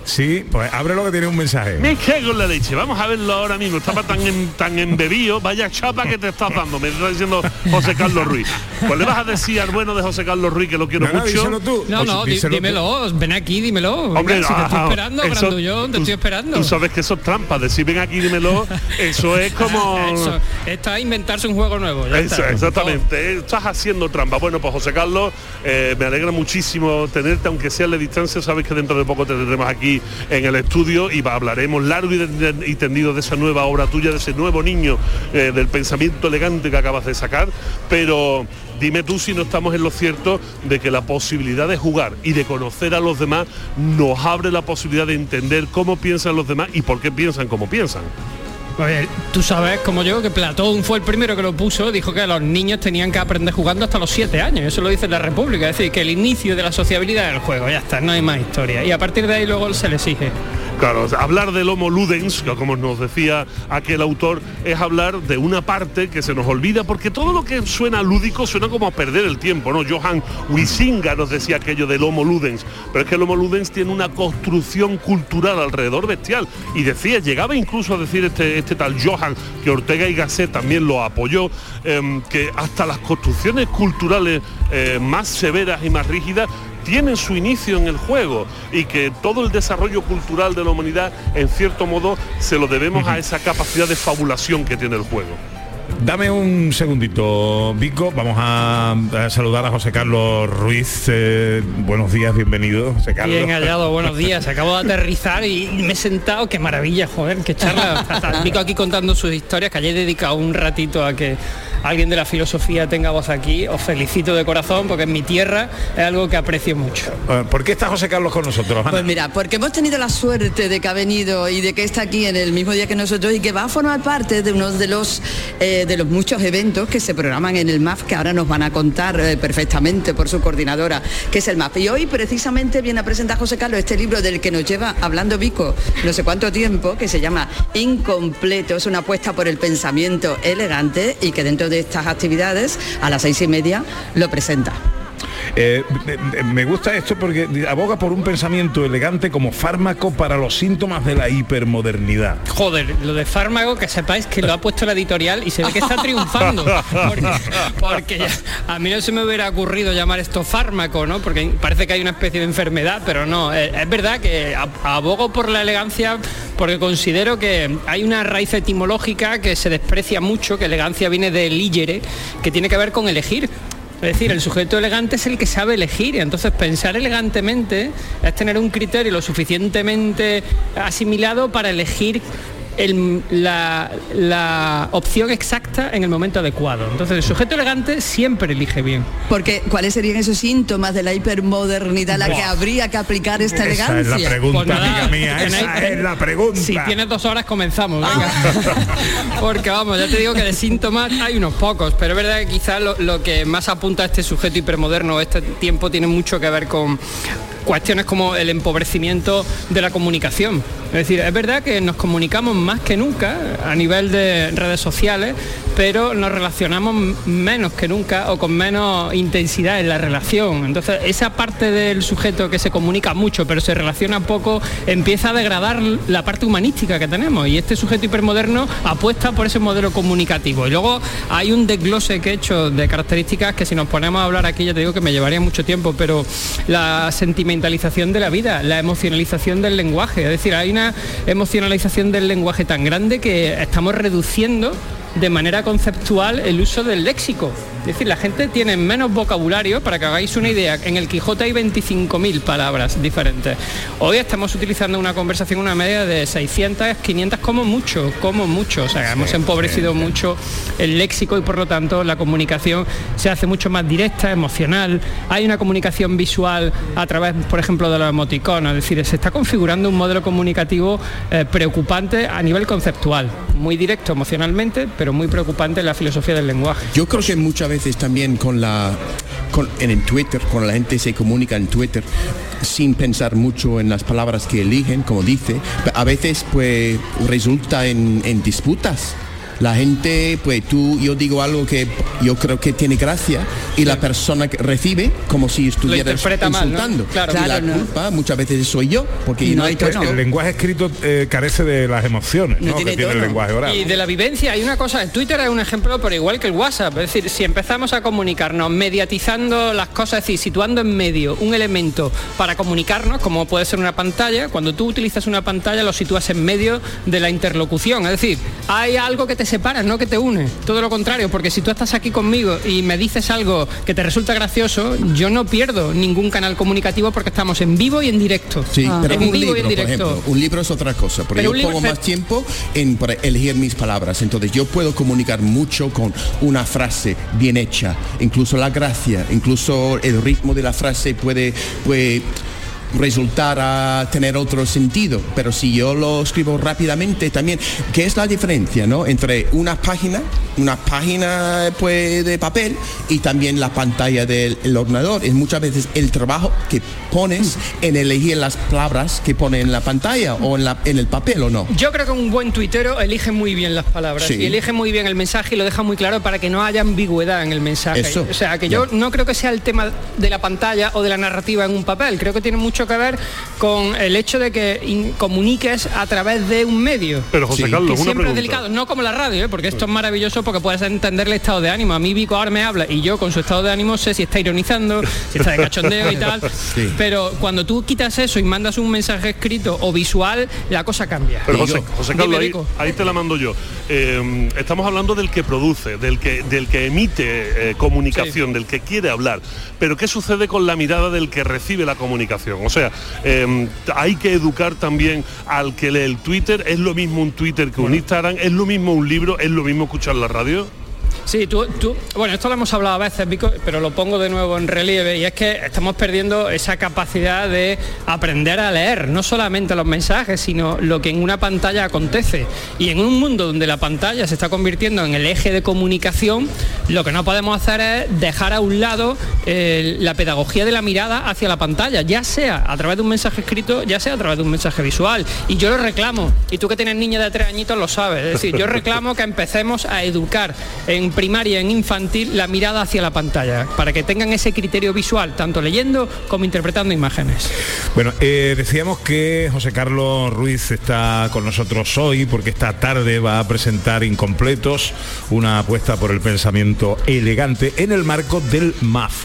Sí, pues ábrelo que tiene un mensaje. Me cago en la leche, vamos a verlo ahora mismo. Estaba tan, en- tan embebido, vaya chapa que te estás dando, me está diciendo José Carlos Ruiz. Pues le vas a decir al bueno de José Carlos Ruiz que lo quiero No, no, mucho. díselo tú. No, no, dímelo, ven aquí, dímelo. Hombre, Venga, si te estoy ah, esperando, eso- te tú- estoy esperando. Tú sabes que eso es trampa, decir ven aquí dímelo, eso es como. Eso, está a inventarse un juego nuevo. ya Eso, está. exactamente, estás haciendo trampa. Bueno, pues José Carlos, eh, me alegra muchísimo tenerte, aunque sea a la distancia, sabes que dentro de poco te tendremos aquí en el estudio y hablaremos largo y tendido de esa nueva obra tuya, de ese nuevo niño eh, del pensamiento elegante que acabas de sacar, pero dime tú si no estamos en lo cierto de que la posibilidad de jugar y de conocer a los demás nos abre la posibilidad de entender cómo piensan los demás y por qué piensan como piensan. Pues, tú sabes, como yo, que Platón fue el primero que lo puso, dijo que los niños tenían que aprender jugando hasta los 7 años. Eso lo dice la República. Es decir, que el inicio de la sociabilidad es el juego. Ya está, no hay más historia. Y a partir de ahí luego se le exige. Claro, hablar del homo ludens, que como nos decía aquel autor, es hablar de una parte que se nos olvida, porque todo lo que suena lúdico suena como a perder el tiempo, ¿no? Johan Huizinga nos decía aquello del homo ludens, pero es que el homo ludens tiene una construcción cultural alrededor bestial. Y decía, llegaba incluso a decir este, este tal Johan, que Ortega y Gasset también lo apoyó, em, que hasta las construcciones culturales eh, más severas y más rígidas tienen su inicio en el juego y que todo el desarrollo cultural de la humanidad en cierto modo se lo debemos a esa capacidad de fabulación que tiene el juego. Dame un segundito, Vico. Vamos a, a saludar a José Carlos Ruiz. Eh, buenos días, bienvenido, José Carlos. Bien hallado, buenos días. Acabo de aterrizar y me he sentado, qué maravilla, joder, qué charla. Vico aquí contando sus historias, que hayáis dedicado un ratito a que alguien de la filosofía tenga voz aquí. Os felicito de corazón porque en mi tierra es algo que aprecio mucho. Eh, ¿Por qué está José Carlos con nosotros? Ana? Pues mira, porque hemos tenido la suerte de que ha venido y de que está aquí en el mismo día que nosotros y que va a formar parte de uno de los eh, de los muchos eventos que se programan en el MAF que ahora nos van a contar eh, perfectamente por su coordinadora, que es el MAF. Y hoy precisamente viene a presentar José Carlos este libro del que nos lleva hablando Vico no sé cuánto tiempo, que se llama Incompleto, es una apuesta por el pensamiento elegante y que dentro de estas actividades a las seis y media lo presenta. Eh, me gusta esto porque aboga por un pensamiento elegante como fármaco para los síntomas de la hipermodernidad. Joder, lo de fármaco, que sepáis que lo ha puesto la editorial y se ve que está triunfando. Porque, a mí no se me hubiera ocurrido llamar esto fármaco, ¿no? Porque parece que hay una especie de enfermedad, pero no. Eh, Es verdad que ab- abogo por la elegancia porque considero que hay una raíz etimológica que se desprecia mucho, que elegancia viene de ligere, que tiene que ver con elegir. Es decir, el sujeto elegante es el que sabe elegir. Entonces, pensar elegantemente es tener un criterio lo suficientemente asimilado para elegir el- la, la opción exacta en el momento adecuado. Entonces, el sujeto elegante siempre elige bien. Porque, ¿cuáles serían esos síntomas de la hipermodernidad a la Buah. que habría que aplicar esta Esa es elegancia? la pregunta, Pues nada, amiga mía. tenéis- Esa es la pregunta. Si tienes dos horas comenzamos, venga. Porque vamos, ya te digo que de síntomas hay unos pocos, pero es verdad que quizás lo, lo que más apunta a este sujeto hipermoderno este tiempo tiene mucho que ver con cuestiones como el empobrecimiento de la comunicación. Es decir, es verdad que nos comunicamos más que nunca a nivel de redes sociales, pero nos relacionamos menos que nunca o con menos intensidad en la relación. Entonces, esa parte del sujeto que se comunica mucho, pero se relaciona poco, empieza a degradar la parte humanística que tenemos. Y este sujeto hipermoderno apuesta por ese modelo comunicativo. Y luego hay un desglose que he hecho de características que si nos ponemos a hablar aquí, ya te digo que me llevaría mucho tiempo, pero la sentimentalización de la vida, la emocionalización del lenguaje. Es decir, hay una emocionalización del lenguaje tan grande que estamos reduciendo de manera conceptual el uso del léxico. Es decir, la gente tiene menos vocabulario, para que hagáis una idea, en el Quijote hay 25.000 palabras diferentes. Hoy estamos utilizando una conversación, una media de 600, 500 como mucho, como mucho. O sea, hemos empobrecido mucho el léxico y por lo tanto la comunicación se hace mucho más directa, emocional. Hay una comunicación visual a través, por ejemplo, de los emoticonos. Es decir, se está configurando un modelo comunicativo eh, preocupante a nivel conceptual, muy directo emocionalmente, pero muy preocupante en la filosofía del lenguaje. Yo creo que muchas veces también con la con- en el Twitter, cuando la gente se comunica en Twitter sin pensar mucho en las palabras que eligen, como dice, a veces pues resulta en disputas. La gente, pues tú, yo digo algo que yo creo que tiene gracia y la persona que recibe como si estuviera interpreta mal, ¿no? insultando. Claro. y la no. culpa muchas veces soy yo, porque no hay Pues el lenguaje escrito eh, carece de las emociones ¿no? que tiene el lenguaje oral. Y de la vivencia hay una cosa, el Twitter es un ejemplo, pero igual que el WhatsApp. Es decir, si empezamos a comunicarnos mediatizando las cosas, es decir, situando en medio un elemento para comunicarnos, como puede ser una pantalla, cuando tú utilizas una pantalla lo sitúas en medio de la interlocución. Es decir, hay algo que te separa, no que te une. Todo lo contrario, porque si tú estás aquí conmigo y me dices algo que te resulta gracioso, yo no pierdo ningún canal comunicativo porque estamos en vivo y en directo. Sí, pero en un vivo libro, y en por ejemplo, un libro es otra cosa, porque Pero yo pongo más tiempo en para elegir mis palabras, entonces yo puedo comunicar mucho con una frase bien hecha, incluso la gracia, incluso el ritmo de la frase puede, puede resultar a tener otro sentido, pero si yo lo escribo rápidamente también, ¿qué es la diferencia, no? Entre una página, una página pues de papel y también la pantalla del el ordenador, es muchas veces el trabajo que pones en elegir las palabras que pone en la pantalla o en, la, en el papel o no. Yo creo que un buen tuitero elige muy bien las palabras Sí. y elige muy bien el mensaje y lo deja muy claro para que no haya ambigüedad en el mensaje. Eso. O sea, que yo no creo que sea el tema de la pantalla o de la narrativa en un papel. Creo que tiene mucho que ver con el hecho de que comuniques a través de un medio. Pero, José Sí. Carlos, que una siempre es delicado, no como la radio, ¿eh? porque esto es maravilloso porque puedes entender el estado de ánimo. A mí Vico ahora me habla y yo con su estado de ánimo sé si está ironizando, si está de cachondeo y tal. Sí. Pero cuando tú quitas eso y mandas un mensaje escrito o visual, la cosa cambia. Pero José, José Carlos, ahí, te la mando yo. Eh, estamos hablando del que produce, del que, del que emite eh, comunicación, del que quiere hablar. Pero ¿qué sucede con la mirada del que recibe la comunicación? O sea, eh, hay que educar también al que lee el Twitter. ¿Es lo mismo un Twitter que un Instagram? ¿Es lo mismo un libro? ¿Es lo mismo escuchar la radio? Sí, tú, tú, bueno, esto lo hemos hablado a veces, pero lo pongo de nuevo en relieve y es que estamos perdiendo esa capacidad de aprender a leer, no solamente los mensajes, sino lo que en una pantalla acontece. Y en un mundo donde la pantalla se está convirtiendo en el eje de comunicación, lo que no podemos hacer es dejar a un lado eh, la pedagogía de la mirada hacia la pantalla, ya sea a través de un mensaje escrito, ya sea a través de un mensaje visual. Y yo lo reclamo, y tú que tienes niña de tres añitos lo sabes, es decir, yo reclamo que empecemos a educar en primaria, en infantil, la mirada hacia la pantalla, para que tengan ese criterio visual, tanto leyendo como interpretando imágenes. Bueno, eh, decíamos que José Carlos Ruiz está con nosotros hoy porque esta tarde va a presentar Incompletos, una apuesta por el pensamiento elegante en el marco del MAF.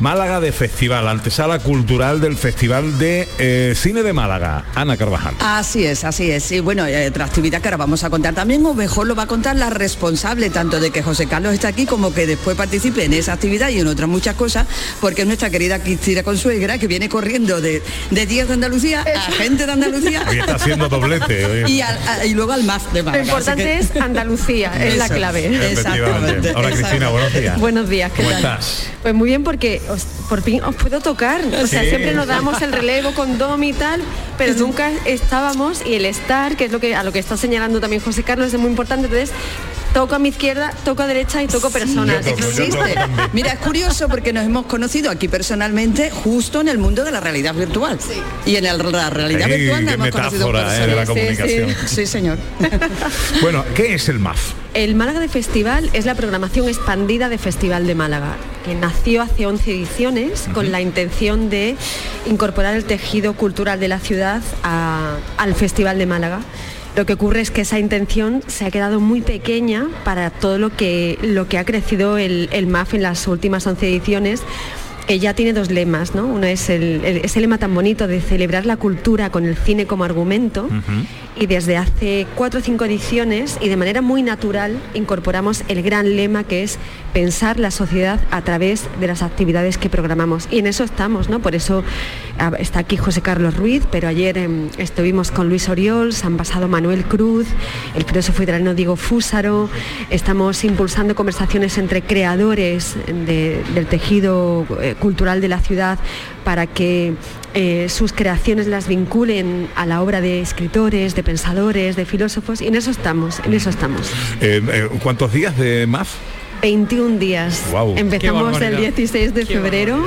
Málaga de Festival, antesala cultural del Festival de eh, Cine de Málaga. Ana Carvajal. Así es, así es. Y bueno, eh, otra actividad que ahora vamos a contar también, o mejor lo va a contar la responsable, tanto de que José Carlos está aquí como que después participe en esa actividad y en otras muchas cosas, porque es nuestra querida Cristina Consuegra, que viene corriendo de, de Díaz de Andalucía a gente de Andalucía. Hoy está haciendo doblete. hoy. Y, al- a- y luego al MAF de Lo Málaga. importante así que- es Andalucía, es la clave. Efectivamente. Hola Cristina, buenos días. Buenos días, ¿qué ¿Cómo tal? estás? Pues muy bien porque os- por fin os puedo tocar. O sea, Sí. siempre nos damos el relevo con Domi y tal, pero nunca estábamos y el estar, que es lo que a lo que está señalando también José Carlos, es muy importante. Entonces, Toco a mi izquierda, toco a derecha y toco personas. Existe. Mira, es curioso porque nos hemos conocido aquí personalmente justo en el mundo de la realidad virtual. Y en el- la realidad Sí, virtual nos hemos conocido metáfora, eh, de la comunicación. Sí, señor. Bueno, ¿qué es el MAF? El Málaga de Festival es la programación expandida de Festival de Málaga, que nació hace 11 ediciones con la intención de incorporar el tejido cultural de la ciudad a- al Festival de Málaga. Lo que ocurre es que esa intención se ha quedado muy pequeña para todo lo que, lo que ha crecido el, el MAF en las últimas 11 ediciones ya tiene dos lemas, ¿no? Uno es el, el- ese lema tan bonito de celebrar la cultura con el cine como argumento y desde hace cuatro o cinco ediciones y de manera muy natural incorporamos el gran lema que es pensar la sociedad a través de las actividades que programamos y en eso estamos, ¿no? Por eso ah, está aquí José Carlos Ruiz, pero ayer em, estuvimos con Luis Oriols, han pasado Manuel Cruz, el filósofo italiano Diego Fúsaro, estamos impulsando conversaciones entre creadores de- del tejido eh, cultural de la ciudad para que eh, sus creaciones las vinculen a la obra de escritores, de pensadores, de filósofos, y en eso estamos, en eso estamos. Eh, eh, ¿Cuántos días de MAF? 21 días. Qué Empezamos el barbaridad. 16 de febrero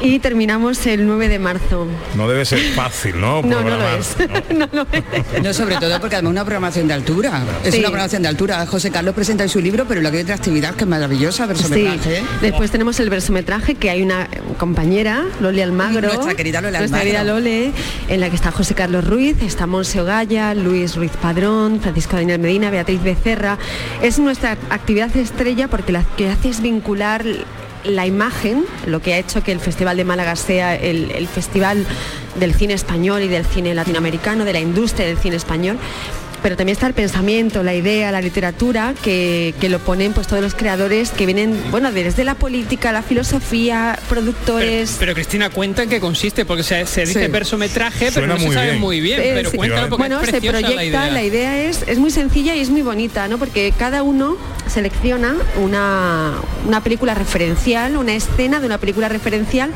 y terminamos el 9 de marzo. No debe ser fácil, ¿no? No, no lo es. no lo es. No, sobre todo porque además es una programación de altura. Es Sí. una programación de altura. José Carlos presenta en su libro, pero lo que hay otra actividad que es maravillosa, Sí. versometraje. Después tenemos el versometraje que hay una compañera, Loli Almagro. Nuestra querida Loli nuestra Almagro. querida Lole, en la que está José Carlos Ruiz, está Monse Ogaya, Luis Ruiz Padrón, Francisco Daniel Medina, Beatriz Becerra. Es nuestra actividad estrella porque la que hace es vincular la imagen, lo que ha hecho que el Festival de Málaga sea el, el festival del cine español y del cine latinoamericano, de la industria del cine español. Pero también está el pensamiento, la idea, la literatura, que, que lo ponen pues todos los creadores que vienen, bueno, desde la política, la filosofía, productores. Pero Cristina, cuenta en qué consiste, porque se, se dice Sí. versometraje, pero Suena no se sabe bien. muy bien. Eh, pero sí. cuéntalo porque bueno, es se proyecta, la idea. es, es muy sencilla y es muy bonita, ¿no? Porque cada uno selecciona una, una película referencial, una escena de una película referencial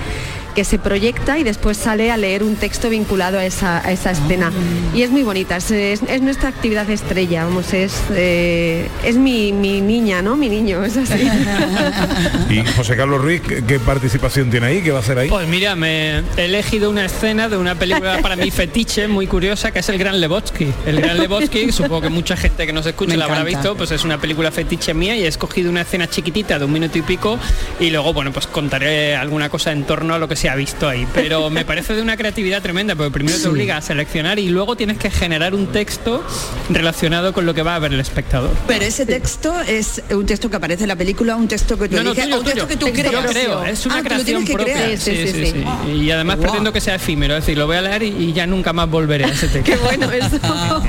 que se proyecta y después sale a leer un texto vinculado a esa, a esa escena. Y es muy bonita, es, es- es nuestra actividad estrella, vamos, es, eh, es mi, mi niña, ¿no? Mi niño, es así. Y José Carlos Ruiz, ¿qué, qué participación tiene ahí? ¿Qué va a hacer ahí? Pues mira, me he elegido una escena de una película para mí fetiche muy curiosa que es El Gran Lebowski. El Gran Lebowski, supongo que mucha gente que nos escucha la habrá visto, pues es una película fetiche mía y he escogido una escena chiquitita de un minuto y pico y luego, bueno, pues contaré alguna cosa en torno a lo que se ha visto ahí. Pero me parece de una creatividad tremenda, porque primero te obliga a seleccionar y luego tienes que generar un texto relacionado con lo que va a ver el espectador. Pero ese texto es un texto que aparece en la película, un texto que tú No, no, eliges, tuyo, o un texto tuyo. que tú Yo creas. creo, es una Ah, creación tienes que propia. crear. Sí, sí, sí. Y además pretendo que sea efímero, es decir, lo voy a leer y, y ya nunca más volveré a ese texto. Qué bueno eso.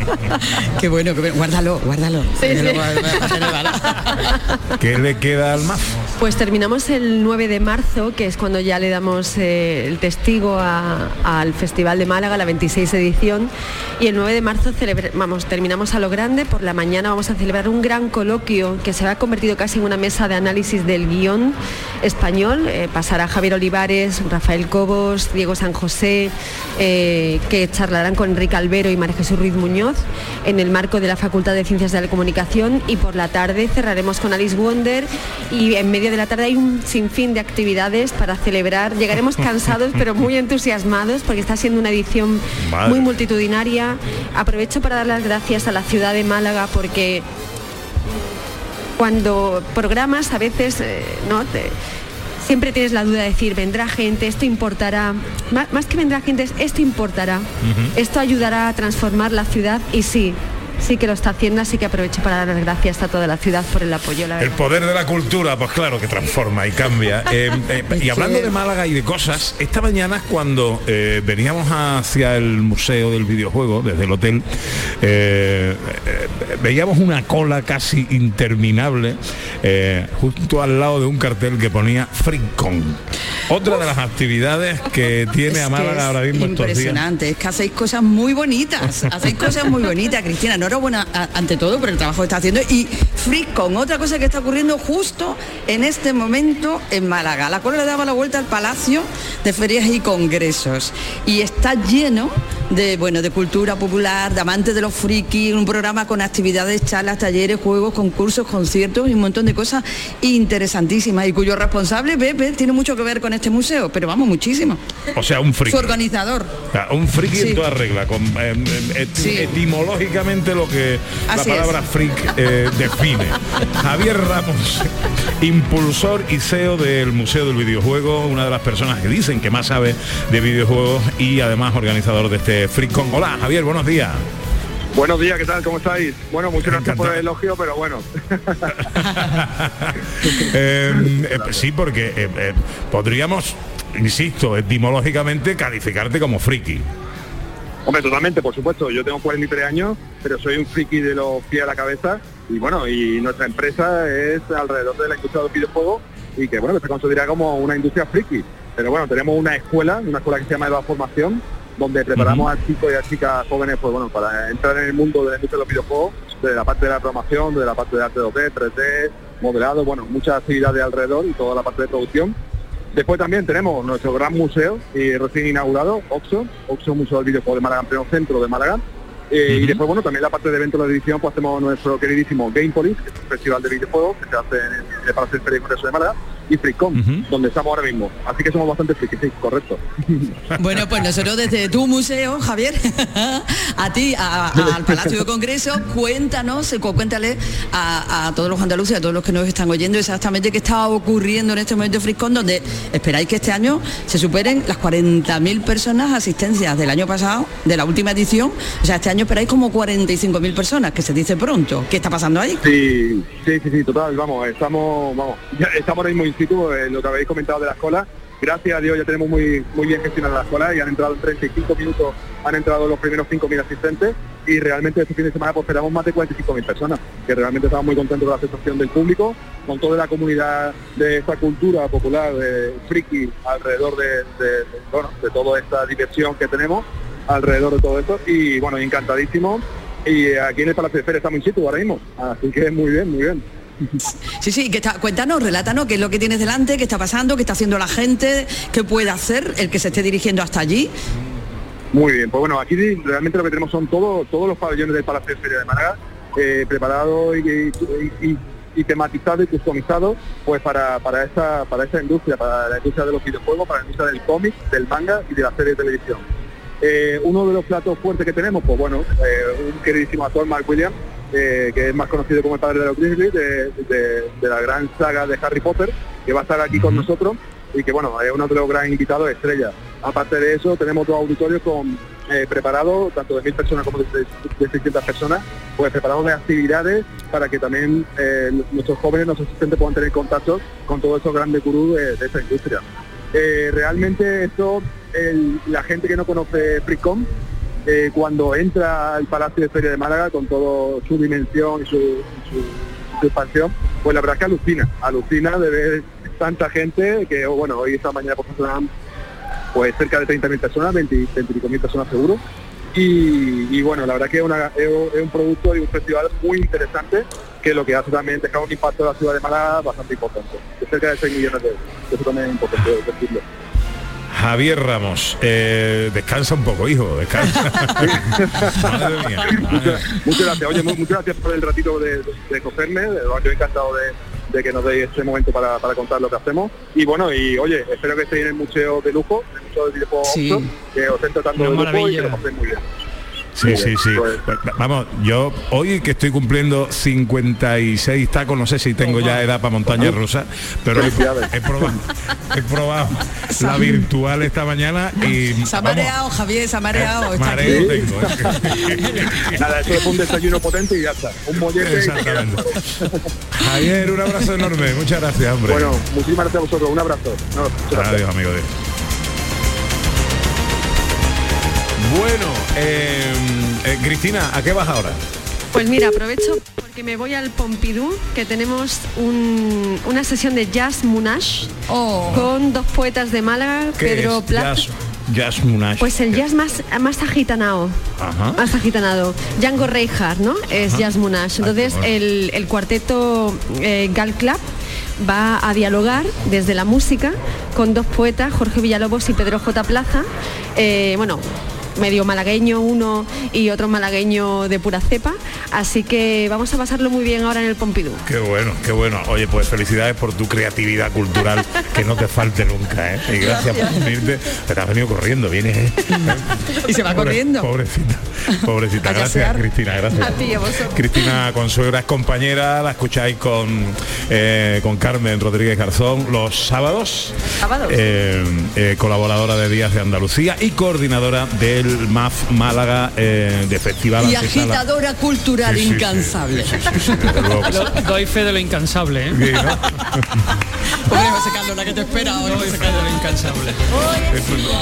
Qué bueno, qué bueno. Guárdalo, guárdalo. ¿Qué le queda al MAF? Pues terminamos el 9 de marzo, que es cuando ya le damos eh, el testigo al Festival de Málaga, la 26 edición, y el 9 de marzo vamos, terminamos a lo grande, por la mañana vamos a celebrar un gran coloquio que se ha convertido casi en una mesa de análisis del guion español, eh, pasará Javier Olivares, Rafael Cobos, Diego San José, eh, que charlarán con Enrique Albero y María Jesús Ruiz Muñoz en el marco de la Facultad de Ciencias de la Comunicación. Y por la tarde cerraremos con Alice Wonder y en medio de la tarde hay un sinfín de actividades para celebrar. Llegaremos cansados pero muy entusiasmados porque está siendo una edición Madre. muy multitudinaria. Aprovecho para dar las gracias a la ciudad de Málaga porque cuando programas a veces eh, no Te- siempre tienes la duda de decir vendrá gente esto importará Má- más, que vendrá gente es esto importará. Esto ayudará a transformar la ciudad y sí sí que lo está haciendo así que aprovecho para dar las gracias a toda la ciudad por el apoyo la El poder de la cultura, pues claro que transforma y cambia. Eh, eh, y hablando de Málaga y de cosas, esta mañana cuando eh, veníamos hacia el Museo del Videojuego, desde el hotel, veíamos una cola casi interminable justo al lado de un cartel que ponía FreeCon. Otra de las actividades que tiene a Málaga ahora mismo estos días. Impresionante, es que hacéis cosas muy bonitas, hacéis cosas muy bonitas, Cristina. Enhorabuena a- ante todo por el trabajo que está haciendo. Y FreeCon, otra cosa que está ocurriendo justo en este momento en Málaga. La cola le daba la vuelta al Palacio de Ferias y Congresos y está lleno de bueno de cultura popular, de amantes de los frikis, un programa con actividades, charlas, talleres, juegos, concursos, conciertos y un montón de cosas interesantísimas y cuyo responsable Pepe tiene mucho que ver con este museo, pero vamos muchísimo. O sea, un friki. Su organizador. Un friki Sí. en toda regla, con, eh, eh, eti- etimológicamente lo que Así la palabra freak eh, define. Javier Ramos, impulsor y CEO del Museo del Videojuego, una de las personas que dicen que más sabe de videojuegos y además organizador de este FreakCon. Hola Javier, buenos días. Buenos días, ¿qué tal? ¿Cómo estáis? Bueno, muchas gracias por el elogio, pero bueno. Eh, eh, sí, porque eh, eh, podríamos, insisto, etimológicamente calificarte como friki. Hombre, totalmente, por supuesto. Yo tengo 43 años, pero soy un friki de los pies a la cabeza. Y bueno, y nuestra empresa es alrededor de la industria de los videojuegos y que bueno, que se considera como una industria friki. Pero bueno, tenemos una escuela, una escuela que se llama Eva Formación, donde preparamos a chicos y a chicas jóvenes pues bueno, para entrar en el mundo de la industria de los videojuegos, desde la parte de la programación, desde la parte de arte 2D, 3D, modelado, bueno, muchas actividades alrededor y toda la parte de producción. Después también tenemos nuestro gran museo y recién inaugurado, OXO, OXO Museo del Videojuego de Málaga, en pleno centro de Málaga. Eh, Y después, bueno, también la parte de eventos de edición, pues hacemos nuestro queridísimo Game Police, que es un festival de videojuegos que se hace en el, Palacio de Feria y FreeCon, donde estamos ahora mismo. Así que somos bastante frikis, sí, correcto. Bueno, pues nosotros desde tu museo, Javier, a ti, a- a- al Palacio de Congreso, cuéntanos, eh, cu- cuéntale a, a todos los andaluces, a todos los que nos están oyendo exactamente qué está ocurriendo en este momento de Friscón, donde esperáis que este año se superen las 40.000 personas asistencias del año pasado, de la última edición. O sea, este año esperáis como 45.000 personas, que se dice pronto. ¿Qué está pasando ahí? Sí, sí, sí, sí, total, vamos, estamos, vamos, ya estamos ahora mismo situ, eh, lo que habéis comentado de la escuela. Gracias a Dios ya tenemos muy muy bien gestionada la escuela y han entrado en 35 minutos, han entrado los primeros 5.000 asistentes y realmente este fin de semana pues esperamos más de 45.000 personas, que realmente estamos muy contentos con la aceptación del público, con toda la comunidad de esta cultura popular de friki alrededor de, bueno, de toda esta diversión que tenemos alrededor de todo esto y bueno, encantadísimo y aquí en el Palacio de Feria estamos in situ ahora mismo, así que muy bien, muy bien. Sí, sí, que está, cuéntanos, relátanos qué es lo que tienes delante, qué está pasando, qué está haciendo la gente, qué puede hacer el que se esté dirigiendo hasta allí. Muy bien, pues bueno, aquí realmente lo que tenemos son todo- todos los pabellones del Palacio de Feria de Málaga eh, preparados y, y- y- y tematizados y customizados pues para, para esta para esta industria, para la industria de los videojuegos, para la industria del cómic, del manga y de la serie de televisión. Eh, uno de los platos fuertes que tenemos, pues bueno, eh, un queridísimo actor, Mark Williams, eh, que es más conocido como el padre de los Grizzlies, de, de- de la gran saga de Harry Potter, que va a estar aquí con nosotros y que bueno, es uno de los gran invitados estrella. Aparte de eso, tenemos dos auditorios con eh, preparados, tanto de mil personas como de, de 600 personas, pues preparados de actividades para que también eh, nuestros jóvenes, nuestros asistentes puedan tener contacto con todos esos grandes gurús de, de esta industria. Eh, realmente esto, el- la gente que no conoce FreeCom, eh, cuando entra al Palacio de Feria de Málaga con toda su dimensión y su, expansión, pues la verdad es que alucina, alucina de ver tanta gente que, oh, bueno, hoy esta mañana por ejemplo pues cerca de 30.000 personas, 20, 25.000 personas seguro. Y, bueno, la verdad que es un producto y un festival muy interesante que lo que hace también dejar un impacto en la ciudad de Málaga bastante importante, de cerca de 6 millones de euros. Eso también es importante decirlo. Javier Ramos, eh, descansa un poco, hijo, descansa. Madre mía. Muchas gracias, oye, mu- muchas gracias por el ratito de, de, de cogerme, de yo encantado de, de que nos deis este momento para, para contar lo que hacemos. Y bueno, y oye, espero que estéis en el museo de lujo, en el museo de videojuegos Sí. Que os estén tratando de Una lujo y que maravilla. lo paséis muy bien. Sí, sí, sí. Pues- Vamos, yo hoy que estoy cumpliendo 56 tacos, no sé si tengo ya edad para montaña rusa, pero he, he probado, he probado la virtual esta mañana y Se ha mareado, Javier, se ha mareado. está mareo aquí. tengo, ¿eh? Nada, eso es un desayuno potente y ya está. Un mollete Exactamente. Javier, un abrazo enorme, muchas gracias, hombre. Bueno, muchísimas gracias a vosotros, un abrazo. No. Adiós, amigo. Bueno, eh, eh, Cristina, ¿a qué vas ahora? Pues mira, aprovecho porque me voy al Pompidou, que tenemos un- una sesión de jazz Munash con dos poetas de Málaga, ¿Qué Pedro? Plaza. Jazz, jazz Munash. Pues el jazz más, más agitanado. Ajá. Más agitanado. Django Reinhardt, ¿no? Es Ajá. Jazz Munash. Entonces el, el cuarteto eh, Gal Club va a dialogar desde la música con dos poetas, Jorge Villalobos y Pedro J. Plaza. Eh, bueno, medio malagueño uno y otro malagueño de pura cepa. Así que vamos a pasarlo muy bien ahora en el Pompidou. Qué bueno, qué bueno. Oye, pues felicidades por tu creatividad cultural, que no te falte nunca, ¿eh? Y gracias, por venirte. Te has venido corriendo, vienes, ¿eh? Y se va Pobre- corriendo. Pobrecita, pobrecita. Gracias. Cristina, gracias. A ti, a vosotros. Cristina Consuegra es compañera, la escucháis con, eh, con Carmen Rodríguez Garzón los sábados. Sábados. Eh, eh, colaboradora de Días de Andalucía y coordinadora del MAF Málaga eh, de Festival Y agitadora cultural Sí, sí, sí. incansable. sí. Doy fe de lo incansable, ¿eh? Sí, ¿no? Pobre José Carlos, la que te espera lo incansable.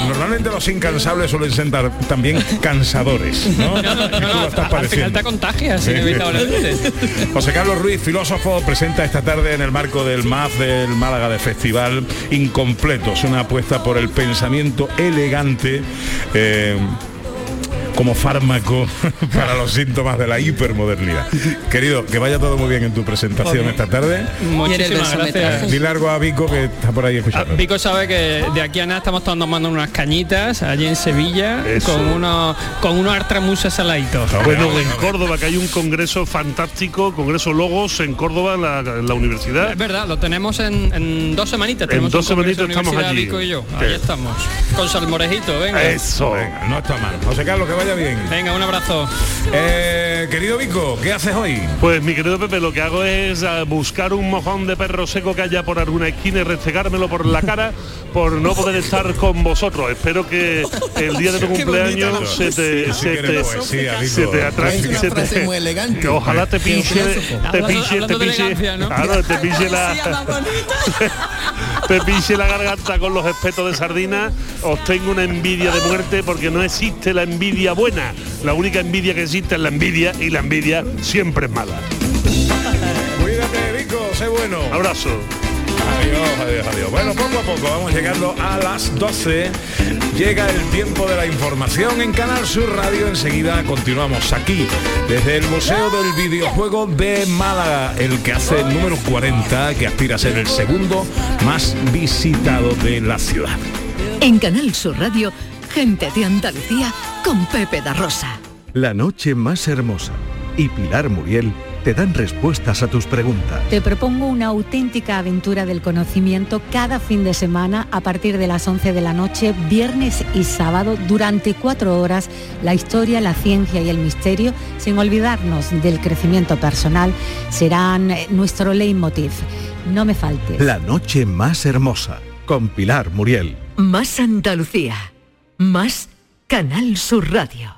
Normalmente los incansables suelen ser tar- también cansadores, ¿no? Y tú lo estás Al final padeciendo. te contagias inevitablemente. José Carlos Ruiz, filósofo, presenta esta tarde en el marco del MAF del Málaga de Festival Incompletos, una apuesta por el pensamiento elegante. eh, como fármaco para los síntomas de la hipermodernidad. Querido, que vaya todo muy bien en tu presentación esta tarde. Muchísimas gracias. Dile algo a Vico que está por ahí escuchando. Vico sabe que de aquí a nada estamos tomando unas cañitas allí en Sevilla Eso. con unos con unos artramuses saladitos. Bueno, en Córdoba, que hay un congreso fantástico, Congreso Logos en Córdoba, en la, en la universidad. Es verdad, lo tenemos en, en dos semanitas. En Tenemos dos un congreso semanitas estamos Universidad allí. Vico y yo. Ahí estamos. Con salmorejito, venga. Eso. Venga, no está mal. José Carlos, que vaya bien. Venga, un abrazo. Eh, querido Vico, ¿qué haces hoy? Pues mi querido Pepe, lo que hago es eh, buscar un mojón de perro seco que haya por alguna esquina y restregármelo por la cara por no poder estar con vosotros. Espero que el día de tu cumpleaños se te, Sí, se que te, se te atrae. Es una se te- muy elegante. que ojalá te pinche, te pinche, te pinche, elegancia, ¿no? claro, te pinche la, te pinche la garganta con los espetos de sardina, os tengo una envidia de muerte porque no existe la envidia buena. La única envidia que existe es la envidia y la envidia siempre es mala. Cuídate, Vico, sé bueno. Abrazo. Adiós, adiós, adiós. Bueno, poco a poco vamos llegando a las 12. Llega el tiempo de la información en Canal Sur Radio. Enseguida continuamos aquí desde el Museo del Videojuego de Málaga, el que hace el número 40, que aspira a ser el segundo más visitado de la ciudad. En Canal Sur Radio, gente de Andalucía con Pepe da Rosa. La noche más hermosa y Pilar Muriel te dan respuestas a tus preguntas. Te propongo una auténtica aventura del conocimiento cada fin de semana a partir de las 11 de la noche, viernes y sábado, durante cuatro horas, la historia, la ciencia y el misterio, sin olvidarnos del crecimiento personal, serán eh, nuestro leitmotiv. No me faltes. La noche más hermosa con Pilar Muriel. Más Andalucía. Más Canal Sur Radio.